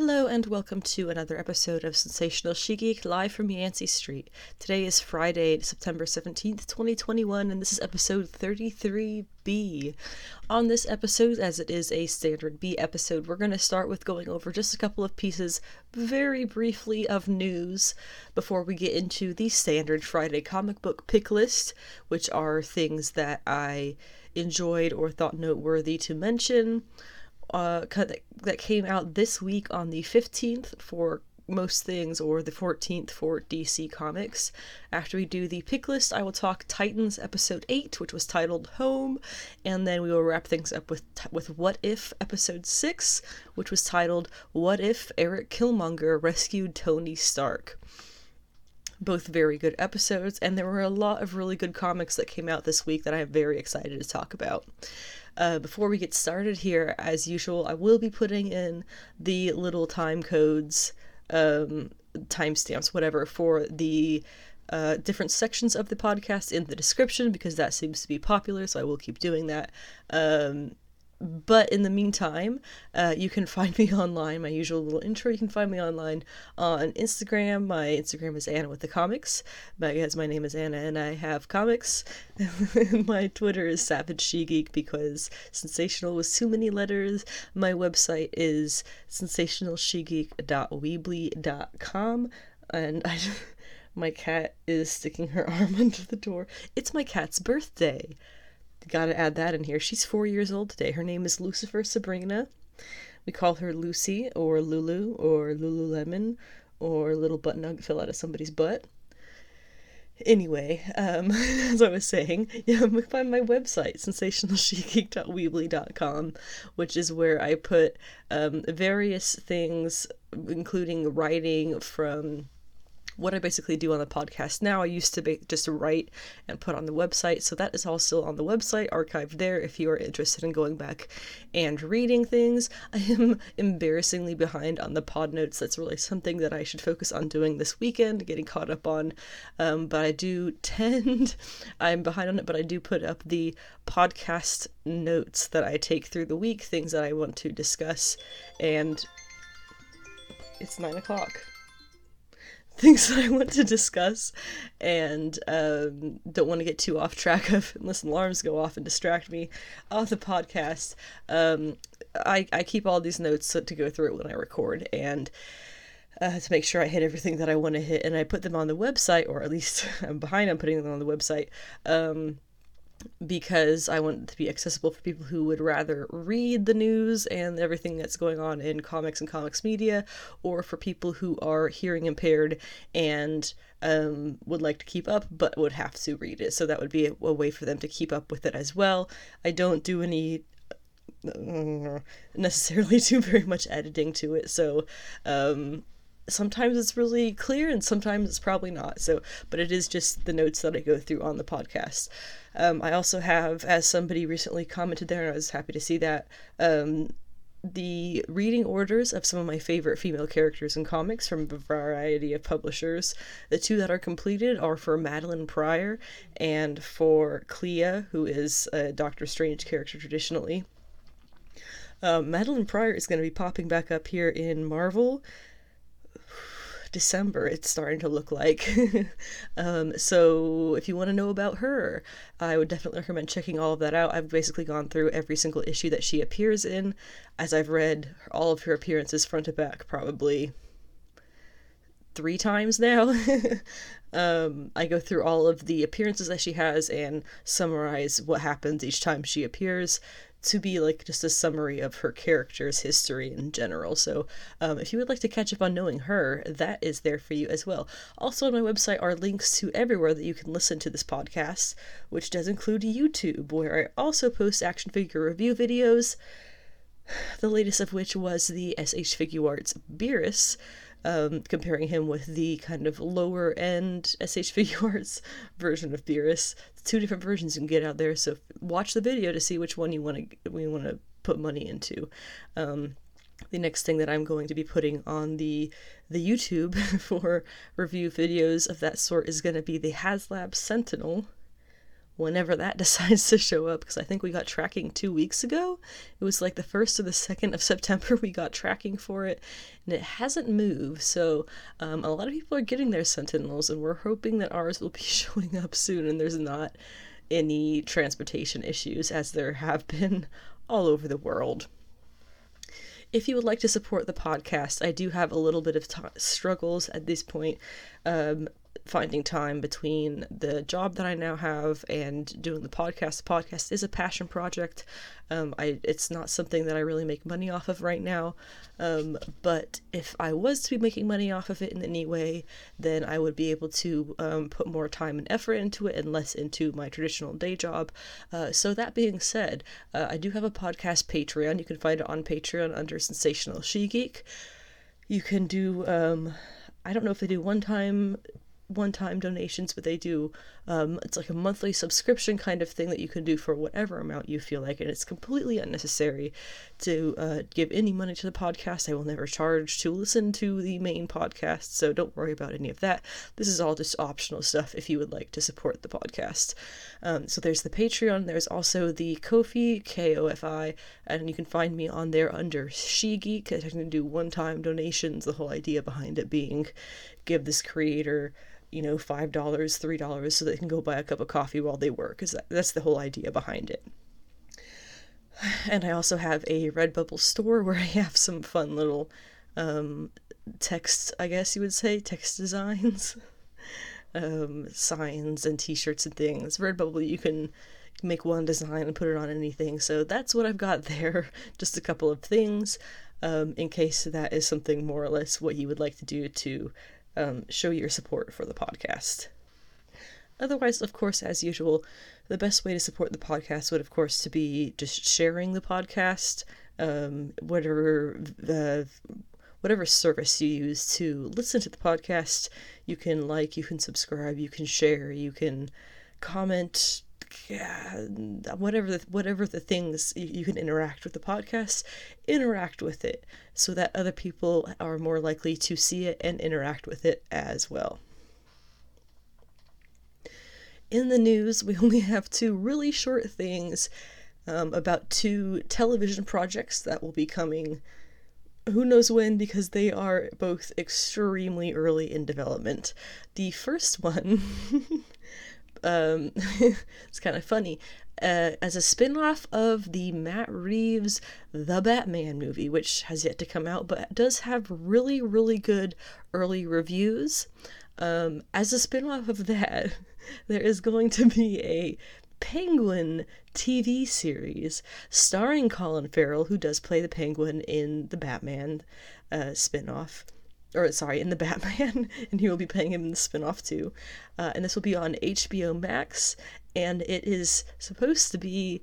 Hello and welcome to another episode of Sensational She Geek live from Yancey Street. Today is Friday, September 17th, 2021, and this is episode 33B. On this episode, as it is a standard B episode, we're going to start with going over just a couple of pieces very briefly of news before we get into the standard Friday comic book pick list, which are things that I enjoyed or thought noteworthy to mention uh, that came out this week on the 15th for most things or the 14th for DC Comics. After we do the pick list, I will talk Titans episode 8, which was titled Home, and then we will wrap things up with with What If episode 6, which was titled What If Eric Killmonger Rescued Tony Stark. Both very good episodes, and there were a lot of really good comics that came out this week that I am very excited to talk about. Uh, before we get started here, as usual, I will be putting in the little time codes, um, timestamps, whatever, for the uh, different sections of the podcast in the description because that seems to be popular, so I will keep doing that. Um, but in the meantime, uh, you can find me online. My usual little intro. You can find me online on Instagram. My Instagram is Anna with the comics. Because my name is Anna and I have comics. my Twitter is Savage She Geek because sensational was too many letters. My website is sensationalshegeek.weebly.com, and I. My cat is sticking her arm under the door. It's my cat's birthday. Gotta add that in here. She's four years old today. Her name is Lucifer Sabrina. We call her Lucy or Lulu or Lululemon or little butt nugget fell out of somebody's butt. Anyway, um, as I was saying, yeah, find my website, sensationalshegeek.weebly.com, which is where I put um, various things, including writing from what I basically do on the podcast now. I used to be, just write and put on the website, so that is all still on the website, archived there if you are interested in going back and reading things. I am embarrassingly behind on the pod notes. That's really something that I should focus on doing this weekend, getting caught up on. Um, but I do tend, I'm behind on it, but I do put up the podcast notes that I take through the week, things that I want to discuss, and it's nine o'clock things that I want to discuss and um, don't want to get too off track of unless alarms go off and distract me off the podcast. Um, I, I keep all these notes to go through it when I record and uh, to make sure I hit everything that I want to hit and I put them on the website or at least I'm behind on putting them on the website. Um, because I want it to be accessible for people who would rather read the news and everything that's going on in comics and comics media, or for people who are hearing impaired and um, would like to keep up but would have to read it. So that would be a, a way for them to keep up with it as well. I don't do any uh, necessarily do very much editing to it, so um, sometimes it's really clear and sometimes it's probably not. So, but it is just the notes that I go through on the podcast. Um, I also have, as somebody recently commented there, and I was happy to see that, um, the reading orders of some of my favorite female characters in comics from a variety of publishers. The two that are completed are for Madelyne Pryor and for Clea, who is a Doctor Strange character traditionally. Um, Madelyne Pryor is going to be popping back up here in Marvel December, it's starting to look like. um, so, if you want to know about her, I would definitely recommend checking all of that out. I've basically gone through every single issue that she appears in, as I've read all of her appearances front to back, probably three times now. um, I go through all of the appearances that she has and summarize what happens each time she appears to be like just a summary of her character's history in general. So, um, if you would like to catch up on knowing her, that is there for you as well. Also, on my website are links to everywhere that you can listen to this podcast, which does include YouTube, where I also post action figure review videos. The latest of which was the SH Figuarts Beerus, um, comparing him with the kind of lower end SH Figuarts version of Beerus. Two different versions you can get out there, so watch the video to see which one you want to we want to put money into. Um, the next thing that I'm going to be putting on the the YouTube for review videos of that sort is going to be the HasLab Sentinel whenever that decides to show up because I think we got tracking two weeks ago. It was like the first or the second of September we got tracking for it, and it hasn't moved. So um, a lot of people are getting their Sentinels, and we're hoping that ours will be showing up soon and there's not any transportation issues as there have been all over the world. If you would like to support the podcast, I do have a little bit of t- struggles at this point. Um, finding time between the job that I now have and doing the podcast. The podcast is a passion project. Um, I it's not something that I really make money off of right now. Um, but if I was to be making money off of it in any way, then I would be able to um, put more time and effort into it and less into my traditional day job. Uh, so that being said, uh, I do have a podcast Patreon. You can find it on Patreon under Sensational She Geek. You can do um, I don't know if they do one time one-time donations but they do um, it's like a monthly subscription kind of thing that you can do for whatever amount you feel like and it's completely unnecessary to uh, give any money to the podcast. I will never charge to listen to the main podcast so don't worry about any of that. This is all just optional stuff if you would like to support the podcast. Um, so there's the patreon there's also the kofi k-o-f-i and you can find me on there under she geek i can do one-time donations the whole idea behind it being give this creator you know, $5, $3 so they can go buy a cup of coffee while they work. Cause that's the whole idea behind it. And I also have a Redbubble store where I have some fun little um, text, I guess you would say, text designs, um, signs and t-shirts and things. Redbubble, you can make one design and put it on anything. So that's what I've got there. Just a couple of things um, in case that is something more or less what you would like to do to um, show your support for the podcast. Otherwise, of course, as usual, the best way to support the podcast would, of course, to be just sharing the podcast, um, whatever the whatever service you use to listen to the podcast. You can like, you can subscribe, you can share, you can comment, yeah, whatever the, whatever the things you can interact with the podcast, interact with it so that other people are more likely to see it and interact with it as well. In the news, we only have two really short things um, about two television projects that will be coming who knows when because they are both extremely early in development. The first one um, it's kind of funny. Uh, as a spin off of the Matt Reeves The Batman movie, which has yet to come out, but does have really, really good early reviews. Um, as a spin off of that, there is going to be a Penguin TV series starring Colin Farrell, who does play the Penguin in the Batman uh, spin off or sorry, in the Batman, and he will be playing him in the spin-off too. Uh, and this will be on HBO Max, and it is supposed to be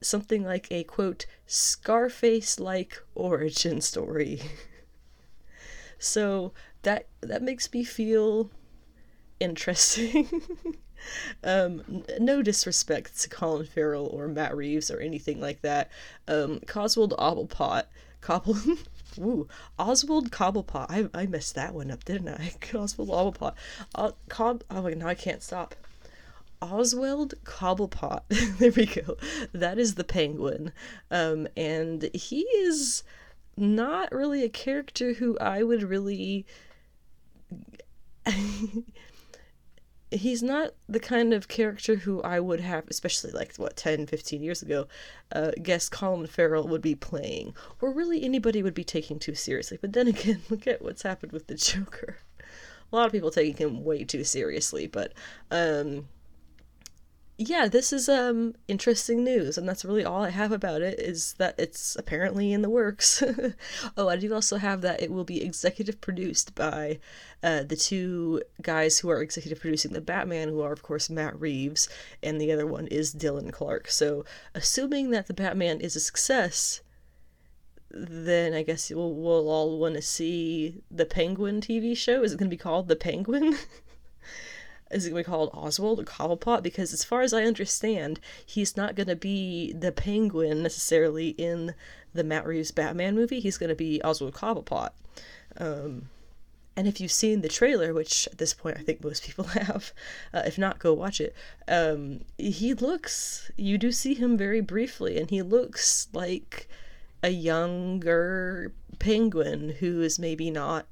something like a quote Scarface-like origin story. so that that makes me feel interesting. um, no disrespect to Colin Farrell or Matt Reeves or anything like that. Um, Coswald Obblepot, Cobble. Ooh, Oswald Cobblepot. I, I messed that one up, didn't I? Oswald Cobblepot. Uh, Cob. Oh, wait, now I can't stop. Oswald Cobblepot. there we go. That is the penguin. Um, and he is not really a character who I would really he's not the kind of character who I would have, especially like what 10, 15 years ago, uh, guess Colin Farrell would be playing, or really anybody would be taking too seriously. But then again, look at what's happened with the Joker. A lot of people taking him way too seriously, but um, yeah, this is um interesting news, and that's really all I have about it. Is that it's apparently in the works. oh, I do also have that it will be executive produced by uh, the two guys who are executive producing the Batman, who are of course Matt Reeves, and the other one is Dylan Clark. So, assuming that the Batman is a success, then I guess we'll, we'll all want to see the Penguin TV show. Is it going to be called The Penguin? is it going to be called Oswald Cobblepot? Because as far as I understand, he's not going to be the Penguin necessarily in the Matt Reeves Batman movie. He's going to be Oswald Cobblepot. Um, And if you've seen the trailer, which at this point I think most people have, uh, if not, go watch it. Um, he looks, you do see him very briefly, and he looks like a younger penguin who is maybe not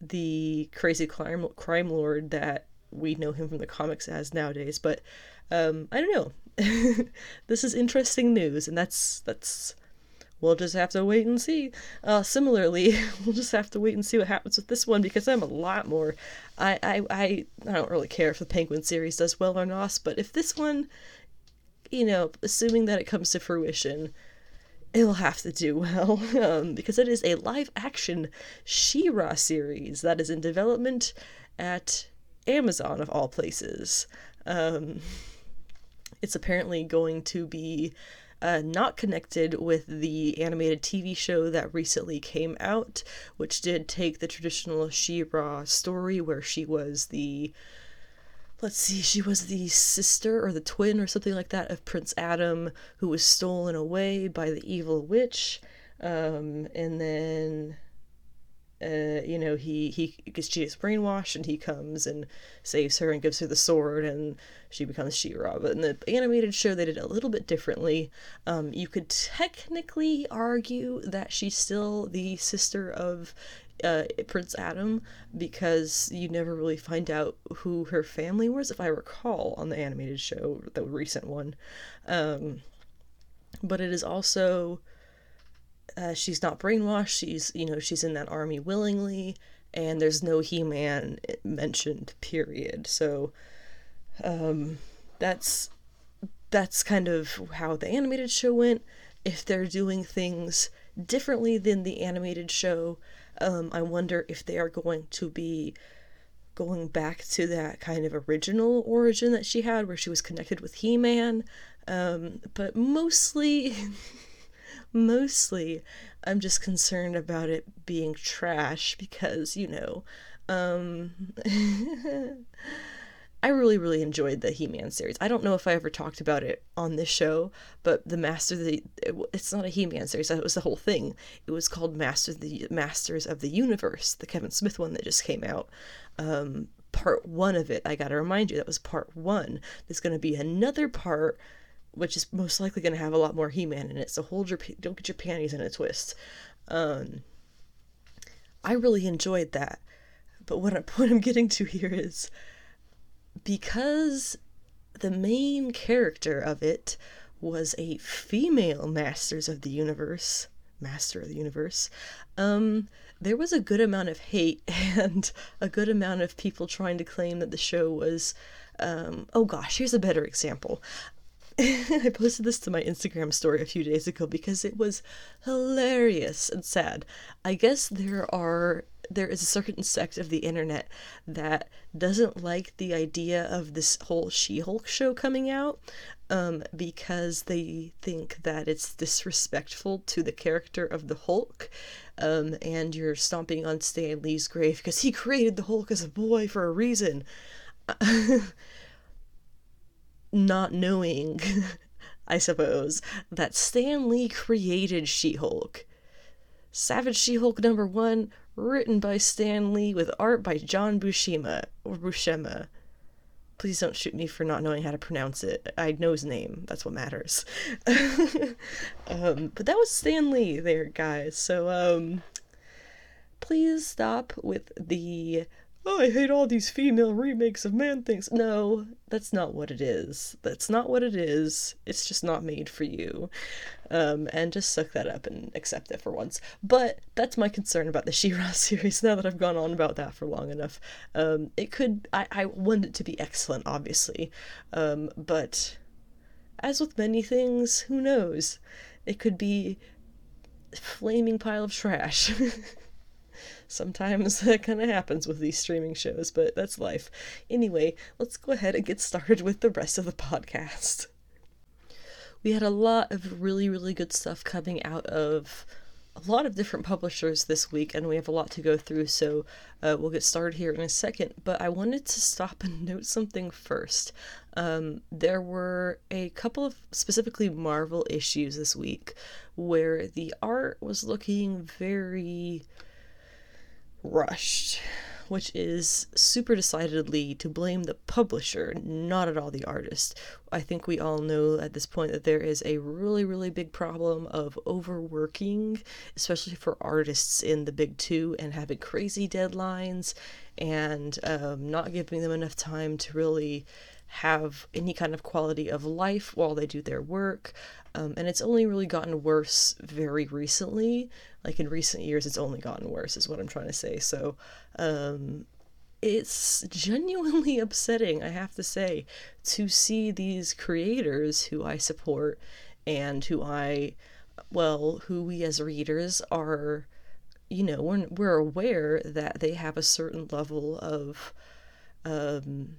the crazy crime crime lord that we know him from the comics as nowadays. But um, I don't know. this is interesting news, and that's that's we'll just have to wait and see. Uh, similarly, we'll just have to wait and see what happens with this one because I'm a lot more. I, I, I, I don't really care if the Penguin series does well or not, but if this one, you know, assuming that it comes to fruition, it'll have to do well um, because it is a live action She-Ra series that is in development at Amazon of all places. Um, it's apparently going to be uh, not connected with the animated TV show that recently came out, which did take the traditional She-Ra story where she was the let's see, she was the sister or the twin or something like that of Prince Adam, who was stolen away by the evil witch. Um, and then uh, you know, he he gets she gets brainwashed and he comes and saves her and gives her the sword and she becomes She-Ra. But in the animated show, they did it a little bit differently. Um, you could technically argue that she's still the sister of uh, Prince Adam because you never really find out who her family was, if I recall, on the animated show, the recent one. Um, but it is also uh, she's not brainwashed. She's you know she's in that army willingly, and there's no He-Man mentioned. Period. So, um, that's that's kind of how the animated show went. If they're doing things differently than the animated show, um, I wonder if they are going to be going back to that kind of original origin that she had, where she was connected with He Man. Um, but mostly. mostly I'm just concerned about it being trash because, you know, um, I really, really enjoyed the He Man series. I don't know if I ever talked about it on this show, but the Master the it, it's not a He Man series. That was the whole thing. It was called Master the Masters of the Universe, the Kevin Smith one that just came out. Um, part one of it. I got to remind you that was part one. There's to be another part which is most likely going to have a lot more He-Man in it. So hold your don't get your panties in a twist. Um, I really enjoyed that, but what, I, what I'm getting to here is because the main character of it was a female Masters of the Universe, Master of the Universe. Um, there was a good amount of hate and a good amount of people trying to claim that the show was um, oh gosh, here's a better example. I posted this to my Instagram story a few days ago because it was hilarious and sad. I guess there are there is a certain sect of the internet that doesn't like the idea of this whole She-Hulk show coming out um, because they think that it's disrespectful to the character of the Hulk. Um, and you're stomping on Stan Lee's grave because he created the Hulk as a boy for a reason. not knowing, I suppose, that Stan Lee created She Hulk. Savage She Hulk number one, written by Stan Lee with art by John Buscema or Buscema. Please don't shoot me for not knowing how to pronounce it. I know his name. That's what matters. um, but that was Stan Lee there, guys. So um, please stop with the oh, I hate all these female remakes of Man Things. No, that's not what it is. That's not what it is. It's just not made for you. Um, and just suck that up and accept it for once. But that's my concern about the She-Ra series now that I've gone on about that for long enough. Um, it could, I, I want it to be excellent, obviously. Um, but as with many things, who knows? It could be flaming pile of trash. Sometimes that kind of happens with these streaming shows, but that's life. Anyway, let's go ahead and get started with the rest of the podcast. We had a lot of really, really good stuff coming out of a lot of different publishers this week, and we have a lot to go through, so uh, we'll get started here in a second. But I wanted to stop and note something first. Um, there were a couple of specifically Marvel issues this week where the art was looking very rushed, which is super decidedly to blame the publisher, not at all the artist. I think we all know at this point that there is a really, really big problem of overworking, especially for artists in the big two, and having crazy deadlines and um, not giving them enough time to really have any kind of quality of life while they do their work. Um, and it's only really gotten worse very recently. Like in recent years, it's only gotten worse, is what I'm trying to say. So, um, it's genuinely upsetting, I have to say, to see these creators who I support and who I, well, who we as readers are, you know, we're, we're aware that they have a certain level of, um,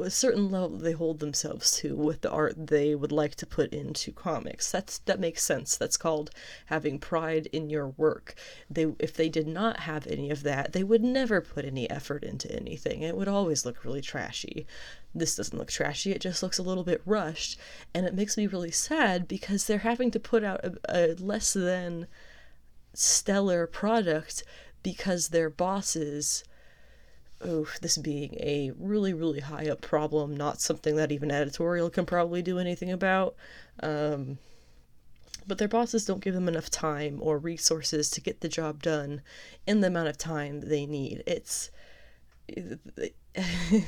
a certain level they hold themselves to with the art they would like to put into comics. That's that makes sense. That's called having pride in your work. They if they did not have any of that, they would never put any effort into anything. It would always look really trashy. This doesn't look trashy. It just looks a little bit rushed, and it makes me really sad because they're having to put out a, a less than stellar product because their bosses oh, this being a really, really high up problem, not something that even editorial can probably do anything about. Um, but their bosses don't give them enough time or resources to get the job done in the amount of time they need. It's.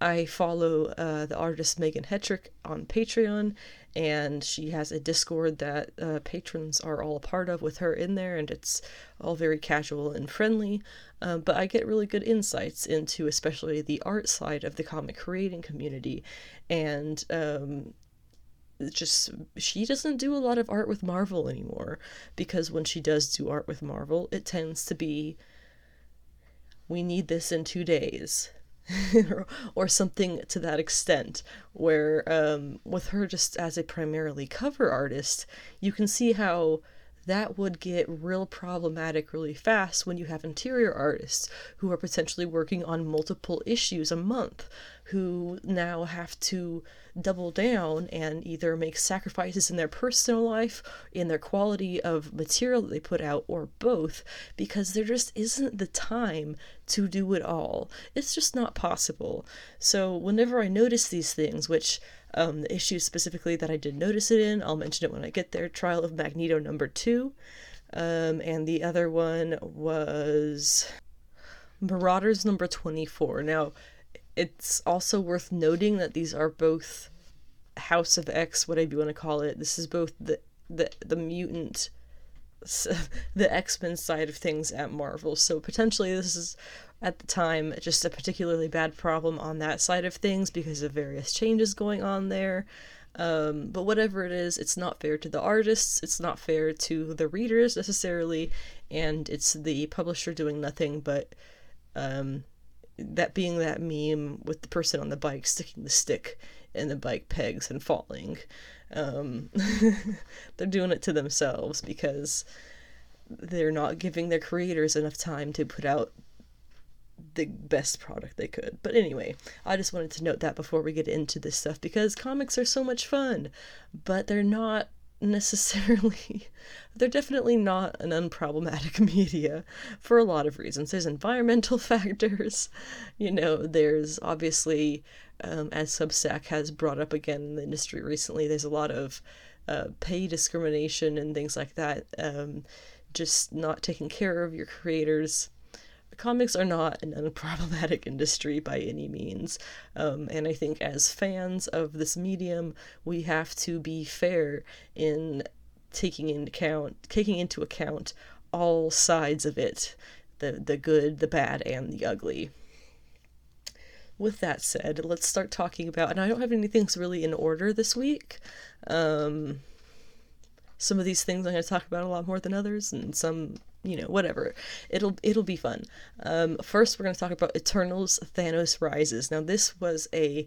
I follow uh, the artist Megan Hetrick on Patreon, and she has a Discord that uh, patrons are all a part of with her in there, and it's all very casual and friendly. Um, but I get really good insights into especially the art side of the comic creating community. And um, just she doesn't do a lot of art with Marvel anymore because when she does do art with Marvel, it tends to be we need this in two days. or something to that extent, where um, with her just as a primarily cover artist, you can see how that would get real problematic really fast when you have interior artists who are potentially working on multiple issues a month who now have to double down and either make sacrifices in their personal life, in their quality of material that they put out, or both, because there just isn't the time to do it all. It's just not possible. So, whenever I notice these things, which um, the issue specifically that I did notice it in, I'll mention it when I get there Trial of Magneto number two. Um, and the other one was Marauders number 24. Now, it's also worth noting that these are both House of X, whatever you want to call it. This is both the the the mutant, the X Men side of things at Marvel. So potentially this is at the time just a particularly bad problem on that side of things because of various changes going on there. Um, but whatever it is, it's not fair to the artists, it's not fair to the readers necessarily, and it's the publisher doing nothing but um, that being that meme with the person on the bike sticking the stick in the bike pegs and falling. Um, they're doing it to themselves because they're not giving their creators enough time to put out the best product they could. But anyway, I just wanted to note that before we get into this stuff because comics are so much fun, but they're not necessarily they're definitely not an unproblematic media for a lot of reasons. There's environmental factors you know there's obviously um, as substack has brought up again in the industry recently there's a lot of uh, pay discrimination and things like that um, just not taking care of your creators comics are not an unproblematic industry by any means. Um, and I think as fans of this medium, we have to be fair in taking into account taking into account all sides of it, the the good, the bad, and the ugly. With that said, let's start talking about, and I don't have anything really in order this week. Um, some of these things I'm going to talk about a lot more than others, and some you know, whatever. It'll it'll be fun. Um, first, we're going to talk about Eternals: Thanos Rises. Now, this was a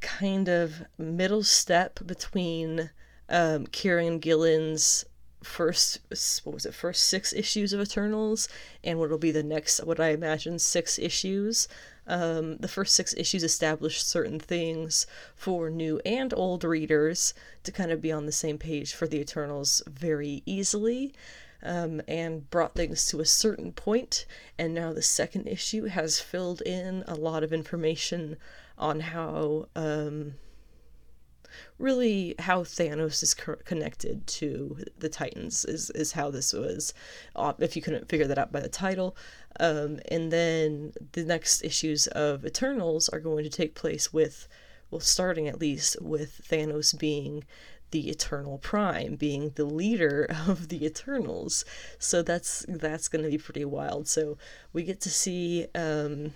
kind of middle step between um, Kieron Gillen's first what was it first six issues of Eternals and what'll be the next what I imagine six issues. Um, the first six issues established certain things for new and old readers to kind of be on the same page for the Eternals very easily. Um, and brought things to a certain point. And now the second issue has filled in a lot of information on how. Um, really how Thanos is co- connected to the Titans is, is how this was, uh, if you couldn't figure that out by the title. Um, and then the next issues of Eternals are going to take place with, well, starting at least with Thanos being the Eternal Prime, being the leader of the Eternals. So that's that's going to be pretty wild. So we get to see. Um,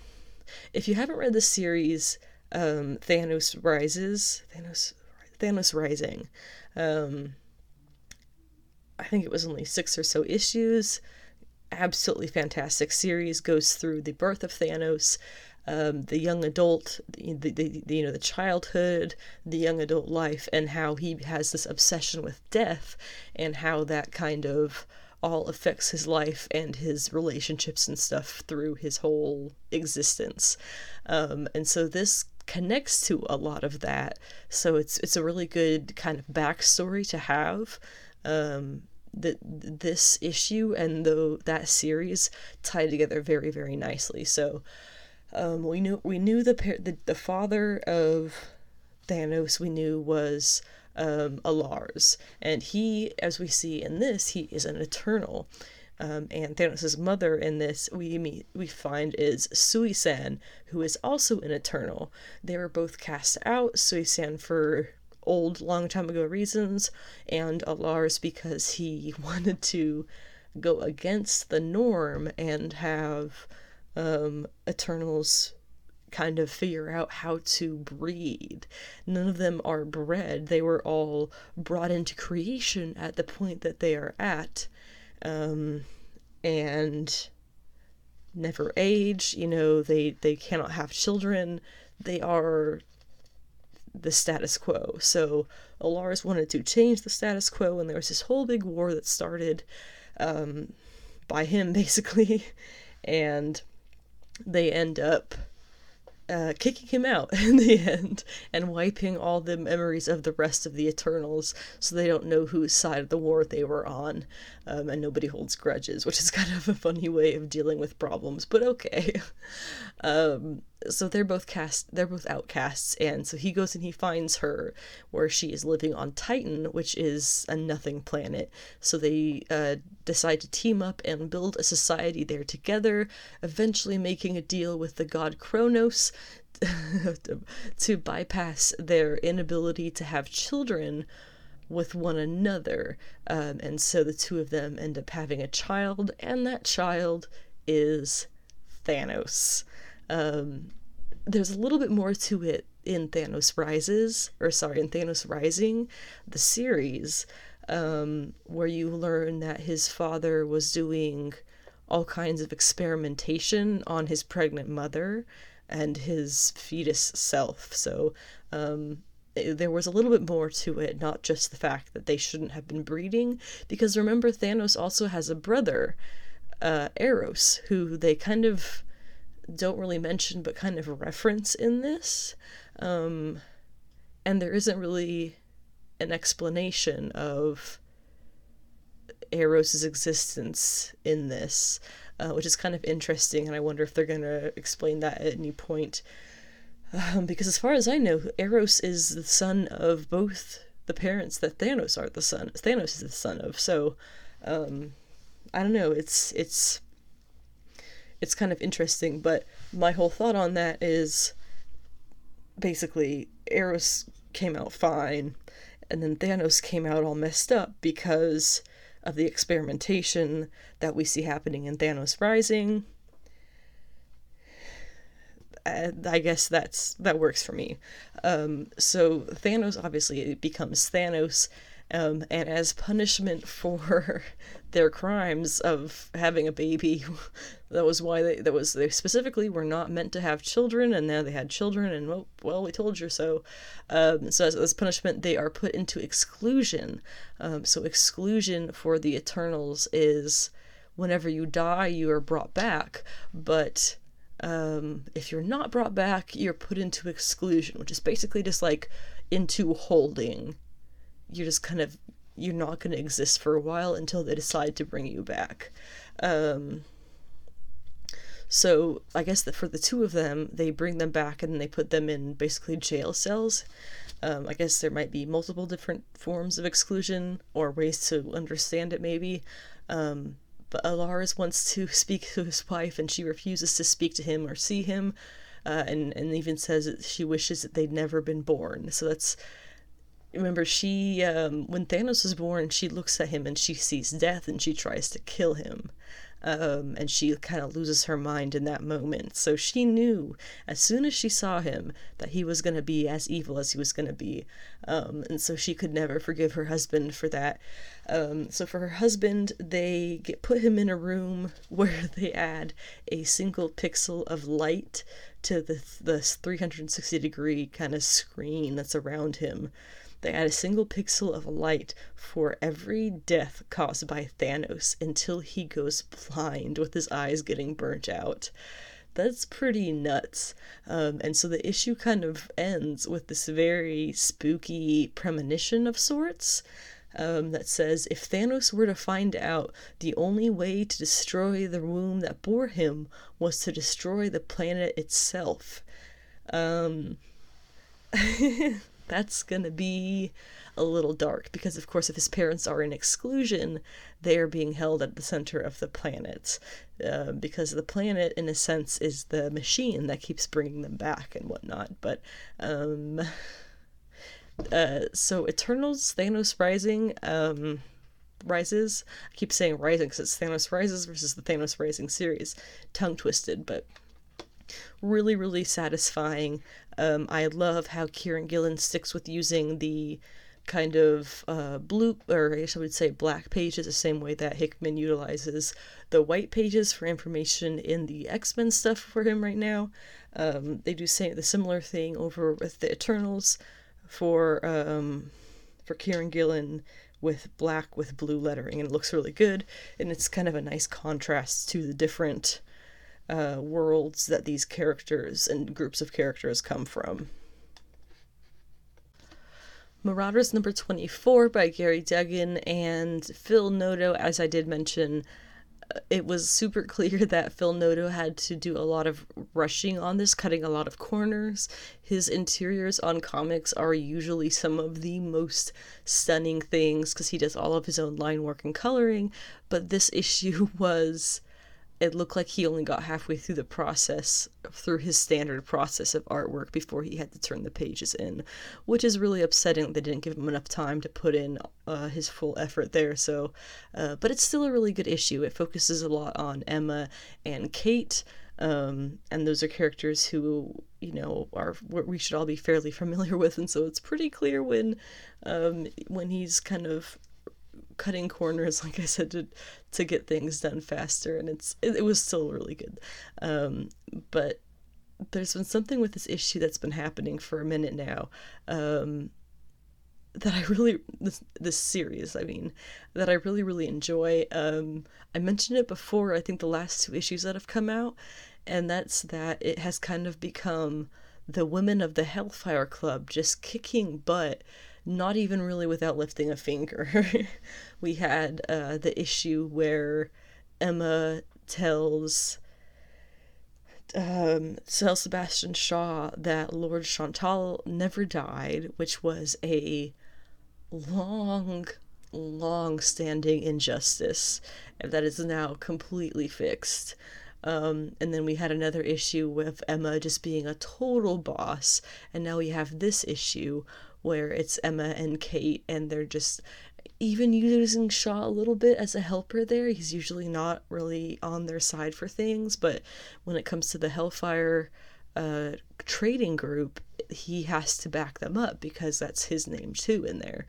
if you haven't read the series, um, Thanos Rises, Thanos Thanos Rising. Um, I think it was only six or so issues. Absolutely fantastic series. Goes through the birth of Thanos, um, the young adult, the, the, the, you know the childhood, the young adult life, and how he has this obsession with death, and how that kind of all affects his life and his relationships and stuff through his whole existence. Um, and so this connects to a lot of that. So it's it's a really good kind of backstory to have. Um, that this issue and though that series tie together very very nicely. So um, we knew we knew the, the the father of Thanos we knew was um, A'Lars, and he, as we see in this, he is an Eternal. Um, and Thanos' mother in this we meet we find is Sui-San, who is also an Eternal. They were both cast out. Sui-San for old, long time ago reasons, and A'Lars because he wanted to go against the norm and have um, Eternals kind of figure out how to breed. None of them are bred. They were all brought into creation at the point that they are at um, and never age. You know, they they cannot have children. They are the status quo. So A'Lars wanted to change the status quo, and there was this whole big war that started um, by him, basically, and they end up uh, kicking him out in the end and wiping all the memories of the rest of the Eternals so they don't know whose side of the war they were on. Um, and nobody holds grudges, which is kind of a funny way of dealing with problems, but okay. um, so they're both cast they're both outcasts and so he goes and he finds her where she is living on titan which is a nothing planet. So they uh, decide to team up and build a society there together eventually making a deal with the god kronos to, bypass their inability to have children with one another. Um, and so the two of them end up having a child and that child is thanos um, there's a little bit more to it in Thanos Rises, or sorry, in Thanos Rising, the series, um, where you learn that his father was doing all kinds of experimentation on his pregnant mother and his fetus self. So um, there was a little bit more to it, not just the fact that they shouldn't have been breeding. Because remember, Thanos also has a brother, uh, Eros, who they kind of don't really mention but kind of reference in this. Um, and there isn't really an explanation of Eros's existence in this, uh, which is kind of interesting, and I wonder if they're going to explain that at any point. Um, because as far as I know, Eros is the son of both the parents that Thanos are the son. Thanos is the son of. So, um, I don't know. It's it's it's kind of interesting. But my whole thought on that is basically Eros came out fine, and then Thanos came out all messed up because of the experimentation that we see happening in Thanos Rising. I guess that's that works for me. Um, so Thanos obviously becomes Thanos, um, and as punishment for their crimes of having a baby, that was why they that was they specifically were not meant to have children, and now they had children, and well, well we told you so. Um, so as, as punishment, they are put into exclusion. Um, so exclusion for the Eternals is whenever you die, you are brought back, but um, if you're not brought back, you're put into exclusion, which is basically just like into holding you're just kind of you're not going to exist for a while until they decide to bring you back. Um, so I guess that for the two of them, they bring them back and they put them in basically jail cells. Um, I guess there might be multiple different forms of exclusion or ways to understand it, maybe. Um, but A'Lars wants to speak to his wife and she refuses to speak to him or see him, uh, and, and even says that she wishes that they'd never been born. So that's. Remember, she, um, when Thanos was born, she looks at him and she sees death and she tries to kill him. Um, and she kind of loses her mind in that moment. So she knew as soon as she saw him that he was going to be as evil as he was going to be. Um, and so she could never forgive her husband for that. Um, so for her husband, they get put him in a room where they add a single pixel of light to the the 360 degree kind of screen that's around him. They add a single pixel of light for every death caused by Thanos until he goes blind with his eyes getting burnt out. That's pretty nuts. Um, and so the issue kind of ends with this very spooky premonition of sorts. Um, that says if Thanos were to find out the only way to destroy the womb that bore him was to destroy the planet itself. Um, that's gonna be a little dark because of course if his parents are in exclusion they are being held at the center of the planet. Uh, because the planet in a sense is the machine that keeps bringing them back and whatnot but um uh so eternals thanos rising um rises i keep saying rising because it's thanos rises versus the thanos rising series tongue twisted but really really satisfying um, I love how Kieron Gillen sticks with using the kind of uh, blue, or I guess I would say black pages, the same way that Hickman utilizes the white pages for information in the X Men stuff for him right now. Um, they do say the similar thing over with the Eternals for um, for Kieron Gillen with black with blue lettering, and it looks really good. And it's kind of a nice contrast to the different uh, worlds that these characters and groups of characters come from. Marauders number 24 by Gerry Duggan and Phil Noto, as I did mention, uh, it was super clear that Phil Noto had to do a lot of rushing on this, cutting a lot of corners. His interiors on comics are usually some of the most stunning things because he does all of his own line work and coloring, but this issue was it looked like he only got halfway through the process through his standard process of artwork before he had to turn the pages in which is really upsetting. They didn't give him enough time to put in uh, his full effort there. So uh, but it's still a really good issue. It focuses a lot on emma and kate um, and those are characters who you know are we should all be fairly familiar with. And so it's pretty clear when um, when he's kind of cutting corners, like I said, to to get things done faster, and it's it, it was still really good. Um, but there's been something with this issue that's been happening for a minute now. Um, that I really this this series, I mean, that I really really enjoy. Um, I mentioned it before. I think the last two issues that have come out, and that's that it has kind of become the women of the Hellfire Club just kicking butt not even really without lifting a finger. we had uh, the issue where Emma tells um, tells Sebastian Shaw that Lourdes Chantel never died, which was a long, long standing injustice that is now completely fixed. Um, and then we had another issue with Emma just being a total boss, and now we have this issue where it's Emma and Kate, and they're just even using Shaw a little bit as a helper there. He's usually not really on their side for things, but when it comes to the Hellfire uh, trading group, he has to back them up because that's his name too in there,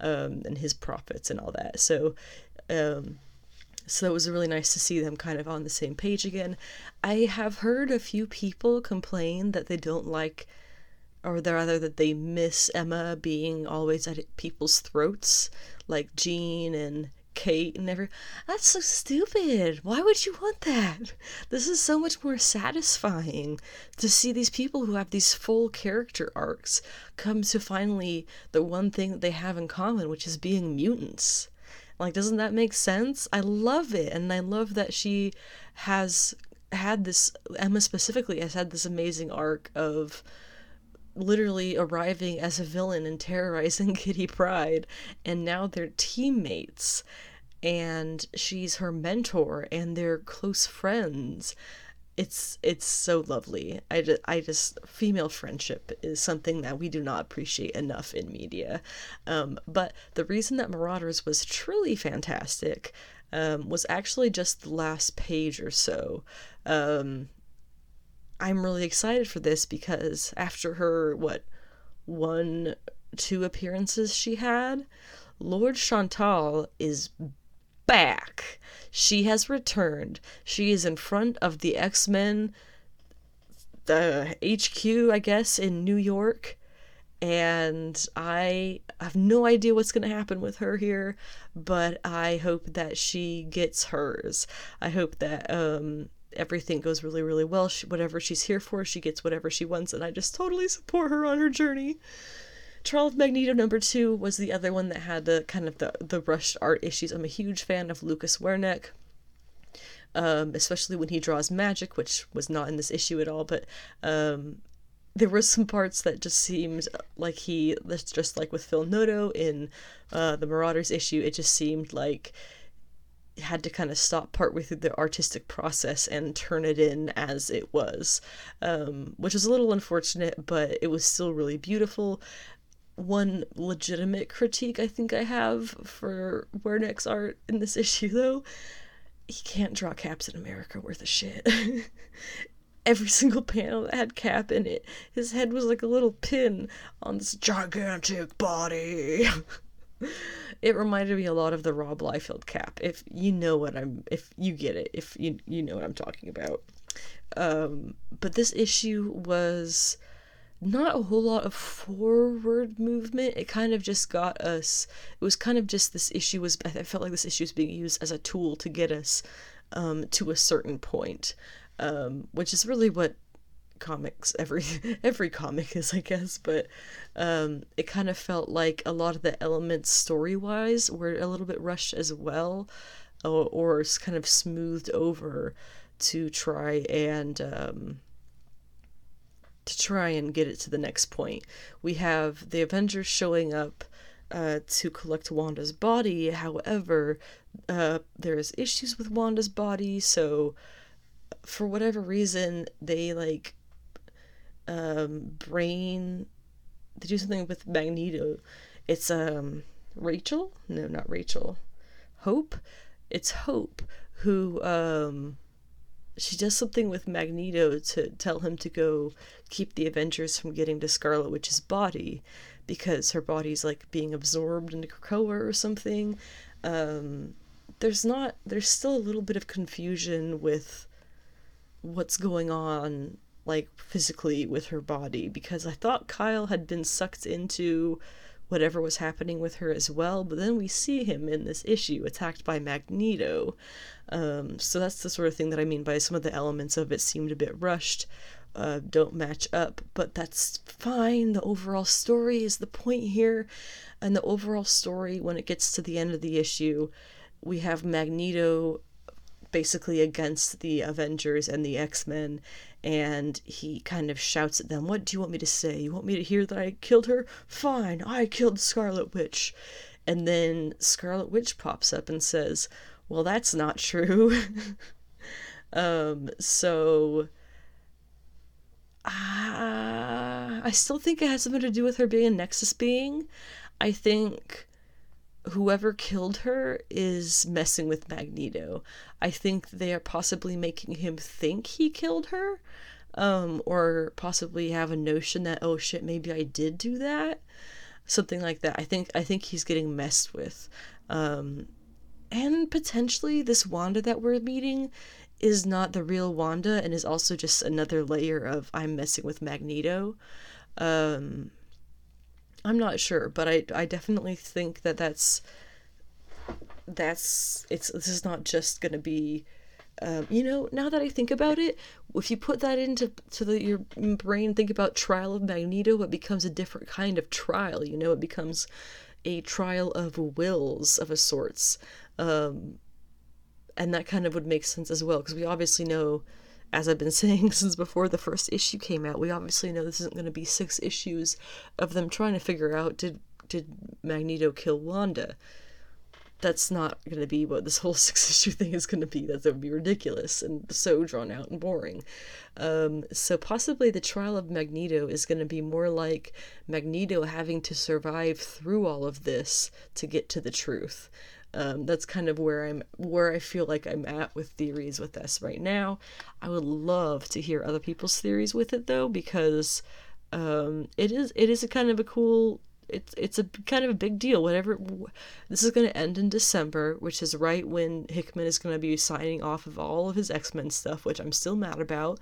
um, and his profits and all that. So, um, so it was really nice to see them kind of on the same page again. I have heard a few people complain that they don't like or rather that they miss Emma being always at people's throats, like Jean and Kate and every that's so stupid. Why would you want that? This is so much more satisfying to see these people who have these full character arcs come to finally the one thing that they have in common, which is being mutants. Like, doesn't that make sense? I love it, and I love that she has had this. Emma specifically has had this amazing arc of literally arriving as a villain and terrorizing Kitty Pryde, and now they're teammates, and she's her mentor, and they're close friends. It's it's so lovely. I just, I just female friendship is something that we do not appreciate enough in media. Um, but the reason that Marauders was truly fantastic um, was actually just the last page or so. Um, I'm really excited for this because after her, what, one, two appearances she had, Lourdes Chantel is back. She has returned. She is in front of the X Men, the HQ, I guess, in New York. And I have no idea what's going to happen with her here, but I hope that she gets hers. I hope that um, everything goes really, really well. She, whatever she's here for, she gets whatever she wants, and I just totally support her on her journey. Trial of Magneto number two was the other one that had the kind of the, the rushed art issues. I'm a huge fan of Lucas Werneck. Um, especially when he draws magic, which was not in this issue at all, but um, there were some parts that just seemed like he, just like with Phil Noto in uh, the Marauders issue, it just seemed like had to kind of stop part with the artistic process and turn it in as it was, um, which was a little unfortunate, but it was still really beautiful. One legitimate critique I think I have for Werneck's art in this issue, though, he can't draw Captain America worth a shit. Every single panel that had Cap in it, his head was like a little pin on this gigantic body. it reminded me a lot of the Rob Liefeld cap. If you know what I'm, if you get it, if you you know what I'm talking about. Um, but this issue was not a whole lot of forward movement. It kind of just got us. It was kind of just this issue was. I felt like this issue was being used as a tool to get us um, to a certain point, um, which is really what comics every every comic is i guess but um it kind of felt like a lot of the elements story wise were a little bit rushed as well or, or kind of smoothed over to try and um to try and get it to the next point we have the avengers showing up uh, to collect Wanda's body. However, uh, there's issues with Wanda's body, so for whatever reason, they like um, brain. They do something with Magneto. It's um Rachel. No, not Rachel. Hope. It's Hope who um she does something with Magneto to tell him to go keep the Avengers from getting to Scarlet Witch's body because her body's like being absorbed into Krakoa or something. Um, there's not there's still a little bit of confusion with what's going on like physically with her body because I thought Kyle had been sucked into whatever was happening with her as well, but then we see him in this issue attacked by Magneto. Um, so that's the sort of thing that I mean by some of the elements of it seemed a bit rushed, uh, don't match up, but that's fine. The overall story is the point here, and the overall story, when it gets to the end of the issue, we have Magneto basically against the Avengers and the X Men, and he kind of shouts at them, What do you want me to say? You want me to hear that I killed her? Fine, I killed Scarlet Witch. And then Scarlet Witch pops up and says, Well, that's not true. um, so. Uh, I still think it has something to do with her being a Nexus being. I think whoever killed her is messing with Magneto. I think they are possibly making him think he killed her, um, or possibly have a notion that oh shit, maybe I did do that, something like that. I think I think he's getting messed with, um, and potentially this Wanda that we're meeting is not the real Wanda and is also just another layer of I'm messing with Magneto. Um, I'm not sure, but I I definitely think that that's that's it's this is not just gonna be um, you know, now that I think about it, if you put that into to the, your brain, think about trial of Magneto, it becomes a different kind of trial. You know, it becomes a trial of wills of a sorts, um, and that kind of would make sense as well because we obviously know, as I've been saying since before the first issue came out, we obviously know this isn't going to be six issues of them trying to figure out did did Magneto kill Wanda that's not going to be what this whole six issue thing is going to be. That would be ridiculous and so drawn out and boring. Um, so possibly the trial of Magneto is going to be more like Magneto having to survive through all of this to get to the truth. Um, that's kind of where I'm where I feel like I'm at with theories with this right now. I would love to hear other people's theories with it though because um, it is it is a kind of a cool it's it's a kind of a big deal. Whatever this is going to end in December, which is right when Hickman is going to be signing off of all of his X Men stuff, which I'm still mad about.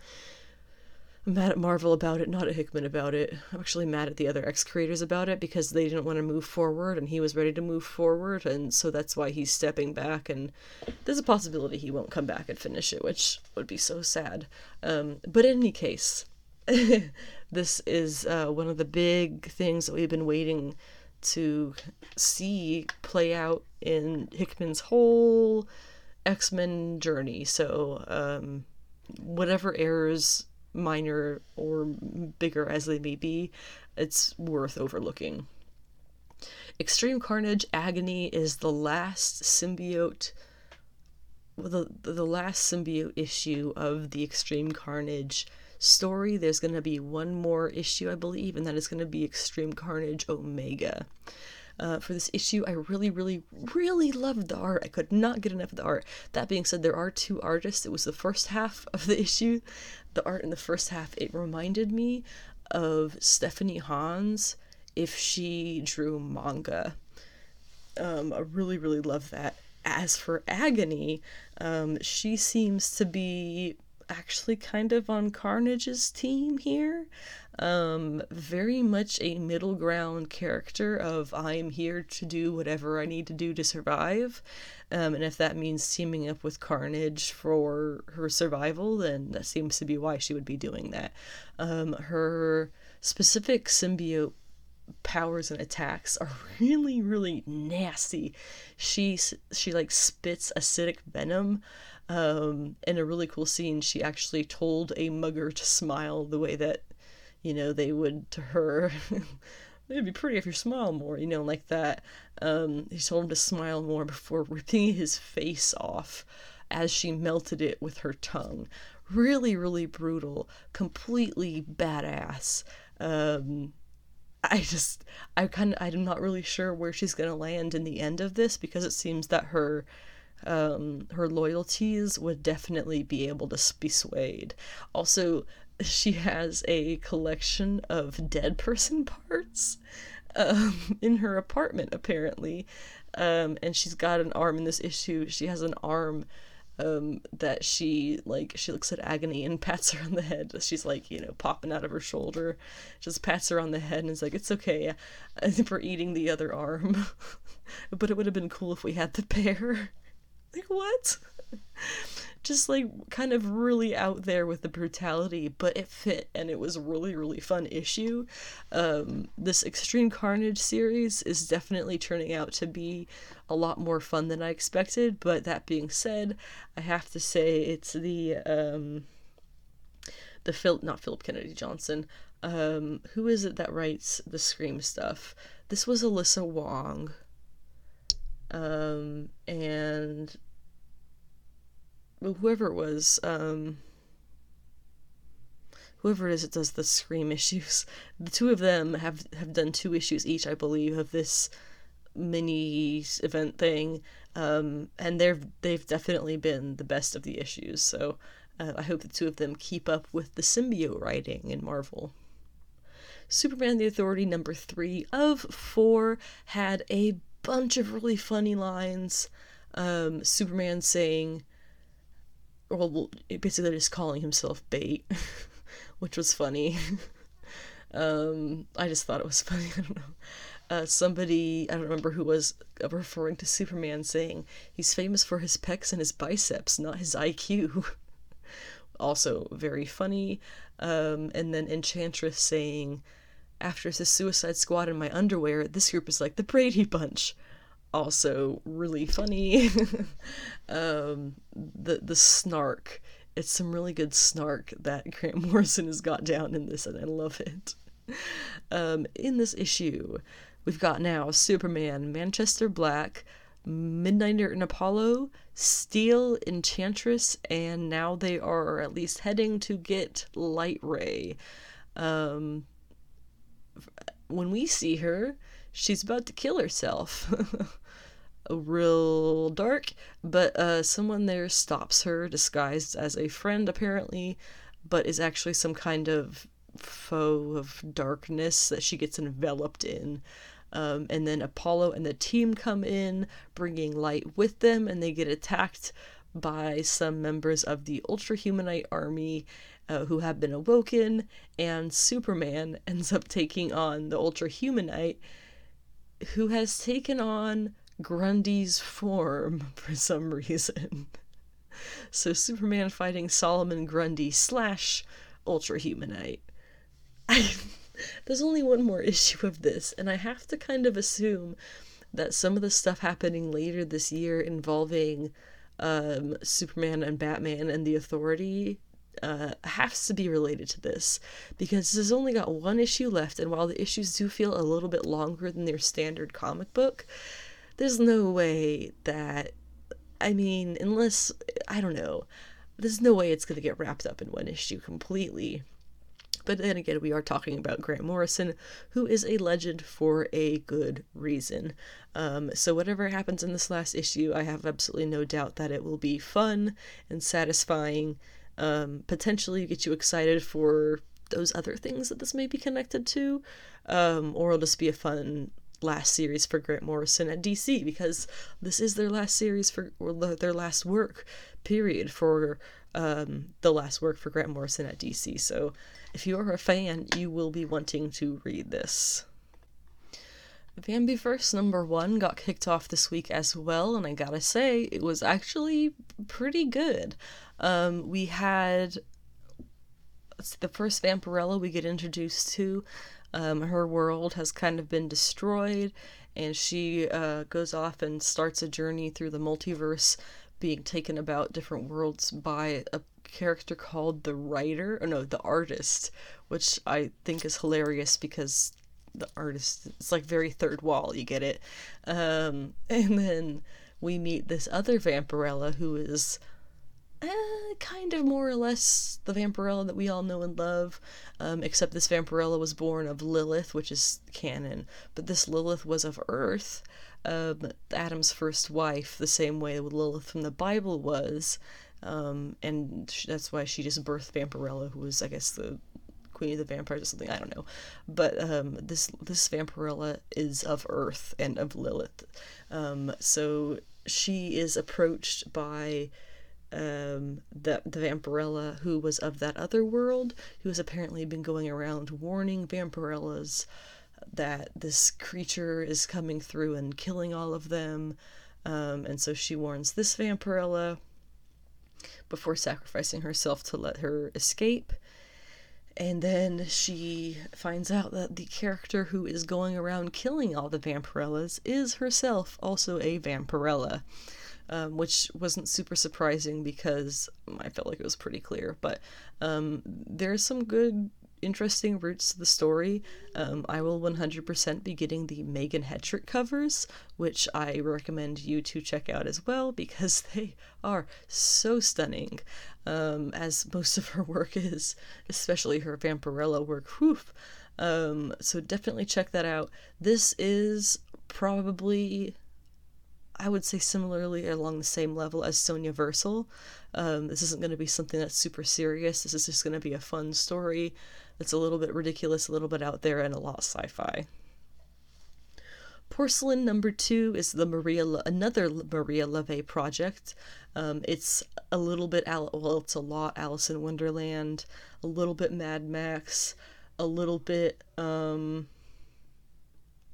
I'm mad at Marvel about it, not at Hickman about it. I'm actually mad at the other X creators about it because they didn't want to move forward and he was ready to move forward, and so that's why he's stepping back. And there's a possibility he won't come back and finish it, which would be so sad. Um, but in any case, this is uh, one of the big things that we've been waiting to see play out in Hickman's whole X Men journey. So, um, whatever errors, minor or bigger as they may be, it's worth overlooking. Extreme Carnage Agony is the last symbiote the the last symbiote issue of the Extreme Carnage story. There's going to be one more issue, I believe, and that is going to be Extreme Carnage Omega. Uh, for this issue, I really, really, really loved the art. I could not get enough of the art. That being said, there are two artists. It was the first half of the issue. The art in the first half, it reminded me of Stephanie Hans if she drew manga. Um, I really, really love that. As for Agony, um, she seems to be actually kind of on Carnage's team here. Um, very much a middle ground character of I'm here to do whatever I need to do to survive. Um, and if that means teaming up with Carnage for her survival, then that seems to be why she would be doing that. Um, her specific symbiote powers and attacks are really really nasty she she like spits acidic venom um, in a really cool scene, she actually told a mugger to smile the way that, you know, they would to her. It'd be pretty if you smile more, you know, like that. Um, he told him to smile more before ripping his face off as she melted it with her tongue. Really, really brutal, completely badass. Um, I just, I kind of, I'm not really sure where she's gonna land in the end of this because it seems that her um, her loyalties would definitely be able to be swayed. Also, she has a collection of dead person parts um, in her apartment, apparently. Um, and she's got an arm in this issue. She has an arm um, that she like she looks at agony and pats her on the head she's like you know popping out of her shoulder just pats her on the head and is like it's okay for eating the other arm but it would have been cool if we had the pair like, what? Just like kind of really out there with the brutality, but it fit and it was a really, really fun issue. Um, this Extreme Carnage series is definitely turning out to be a lot more fun than I expected, but that being said, I have to say it's the. Um, the Phil, not Philip Kennedy Johnson. Um, who is it that writes the Scream stuff? This was Alyssa Wong um, and whoever it was, um, whoever it is that does the Scream issues, the two of them have have done two issues each, I believe, of this mini event thing, um, and they've they've definitely been the best of the issues. So uh, I hope the two of them keep up with the symbiote writing in Marvel. Superman the Authority number three of four had a bunch of really funny lines. Um, Superman saying, well, basically just calling himself bait, which was funny. um, I just thought it was funny. I don't know. uh, somebody I don't remember who was referring to Superman saying he's famous for his pecs and his biceps, not his IQ. also very funny. Um, and then Enchantress saying, after the Suicide Squad in my underwear, this group is like the Brady Bunch. Also really funny. um, the the snark. It's some really good snark that Grant Morrison has got down in this, and I love it. Um, in this issue, we've got now Superman, Manchester Black, Midnighter and Apollo, Steel, Enchantress, and now they are at least heading to get Lightray. Um, when we see her, she's about to kill herself. real dark, but uh, someone there stops her, disguised as a friend apparently, but is actually some kind of foe of darkness that she gets enveloped in. Um, and then Apollo and the team come in, bringing light with them, and they get attacked by some members of the Ultrahumanite army uh, who have been awoken. And Superman ends up taking on the Ultra Humanite, who has taken on Grundy's form for some reason. so Superman fighting Solomon Grundy slash Ultrahumanite. I there's only one more issue of this, and I have to kind of assume that some of the stuff happening later this year involving um, Superman and Batman and the Authority uh, has to be related to this because this has only got one issue left, and while the issues do feel a little bit longer than their standard comic book, there's no way that I mean, unless I don't know, there's no way it's going to get wrapped up in one issue completely. But then again, we are talking about Grant Morrison, who is a legend for a good reason. Um, so, whatever happens in this last issue, I have absolutely no doubt that it will be fun and satisfying. Um, potentially get you excited for those other things that this may be connected to, um, or it'll just be a fun last series for Grant Morrison at DC because this is their last series for or their last work period for um, the last work for Grant Morrison at DC. So if you are a fan, you will be wanting to read this. Verse number one got kicked off this week as well, and I gotta say, it was actually pretty good. Um, we had the first Vampirella we get introduced to. Um, her world has kind of been destroyed, and she uh, goes off and starts a journey through the multiverse, being taken about different worlds by a character called the writer, or no, the artist, which I think is hilarious because the artist it's like very third wall, you get it. Um, and then we meet this other Vampirella who is uh, kind of more or less the Vampirella that we all know and love, um, except this Vampirella was born of Lilith, which is canon, but this Lilith was of Earth, um, Adam's first wife, the same way Lilith from the Bible was, um, and that's why she just birthed Vampirella, who was, I guess, the queen of the vampires or something. I don't know, but um, this this Vampirella is of Earth and of Lilith, um, so she is approached by um, the the Vampirella who was of that other world, who has apparently been going around warning Vampirellas that this creature is coming through and killing all of them. Um, and so she warns this Vampirella before sacrificing herself to let her escape. And then she finds out that the character who is going around killing all the vampirellas is herself also a vampirella, um, which wasn't super surprising because I felt like it was pretty clear. But um, there's some good interesting roots to the story. Um, I will 100% be getting the Meghan Hetrick covers, which I recommend you to check out as well because they are so stunning, um, as most of her work is, especially her Vampirella work. Whew. Um, so definitely check that out. This is probably I would say similarly along the same level as Sonjaversal. Um, this isn't going to be something that's super serious. This is just going to be a fun story that's a little bit ridiculous, a little bit out there, and a lot sci fi. Porcelain number two is the Maria, another Maria Llovet project. Um, it's a little bit, Al- well, it's a lot Alice in Wonderland, a little bit Mad Max, a little bit, um,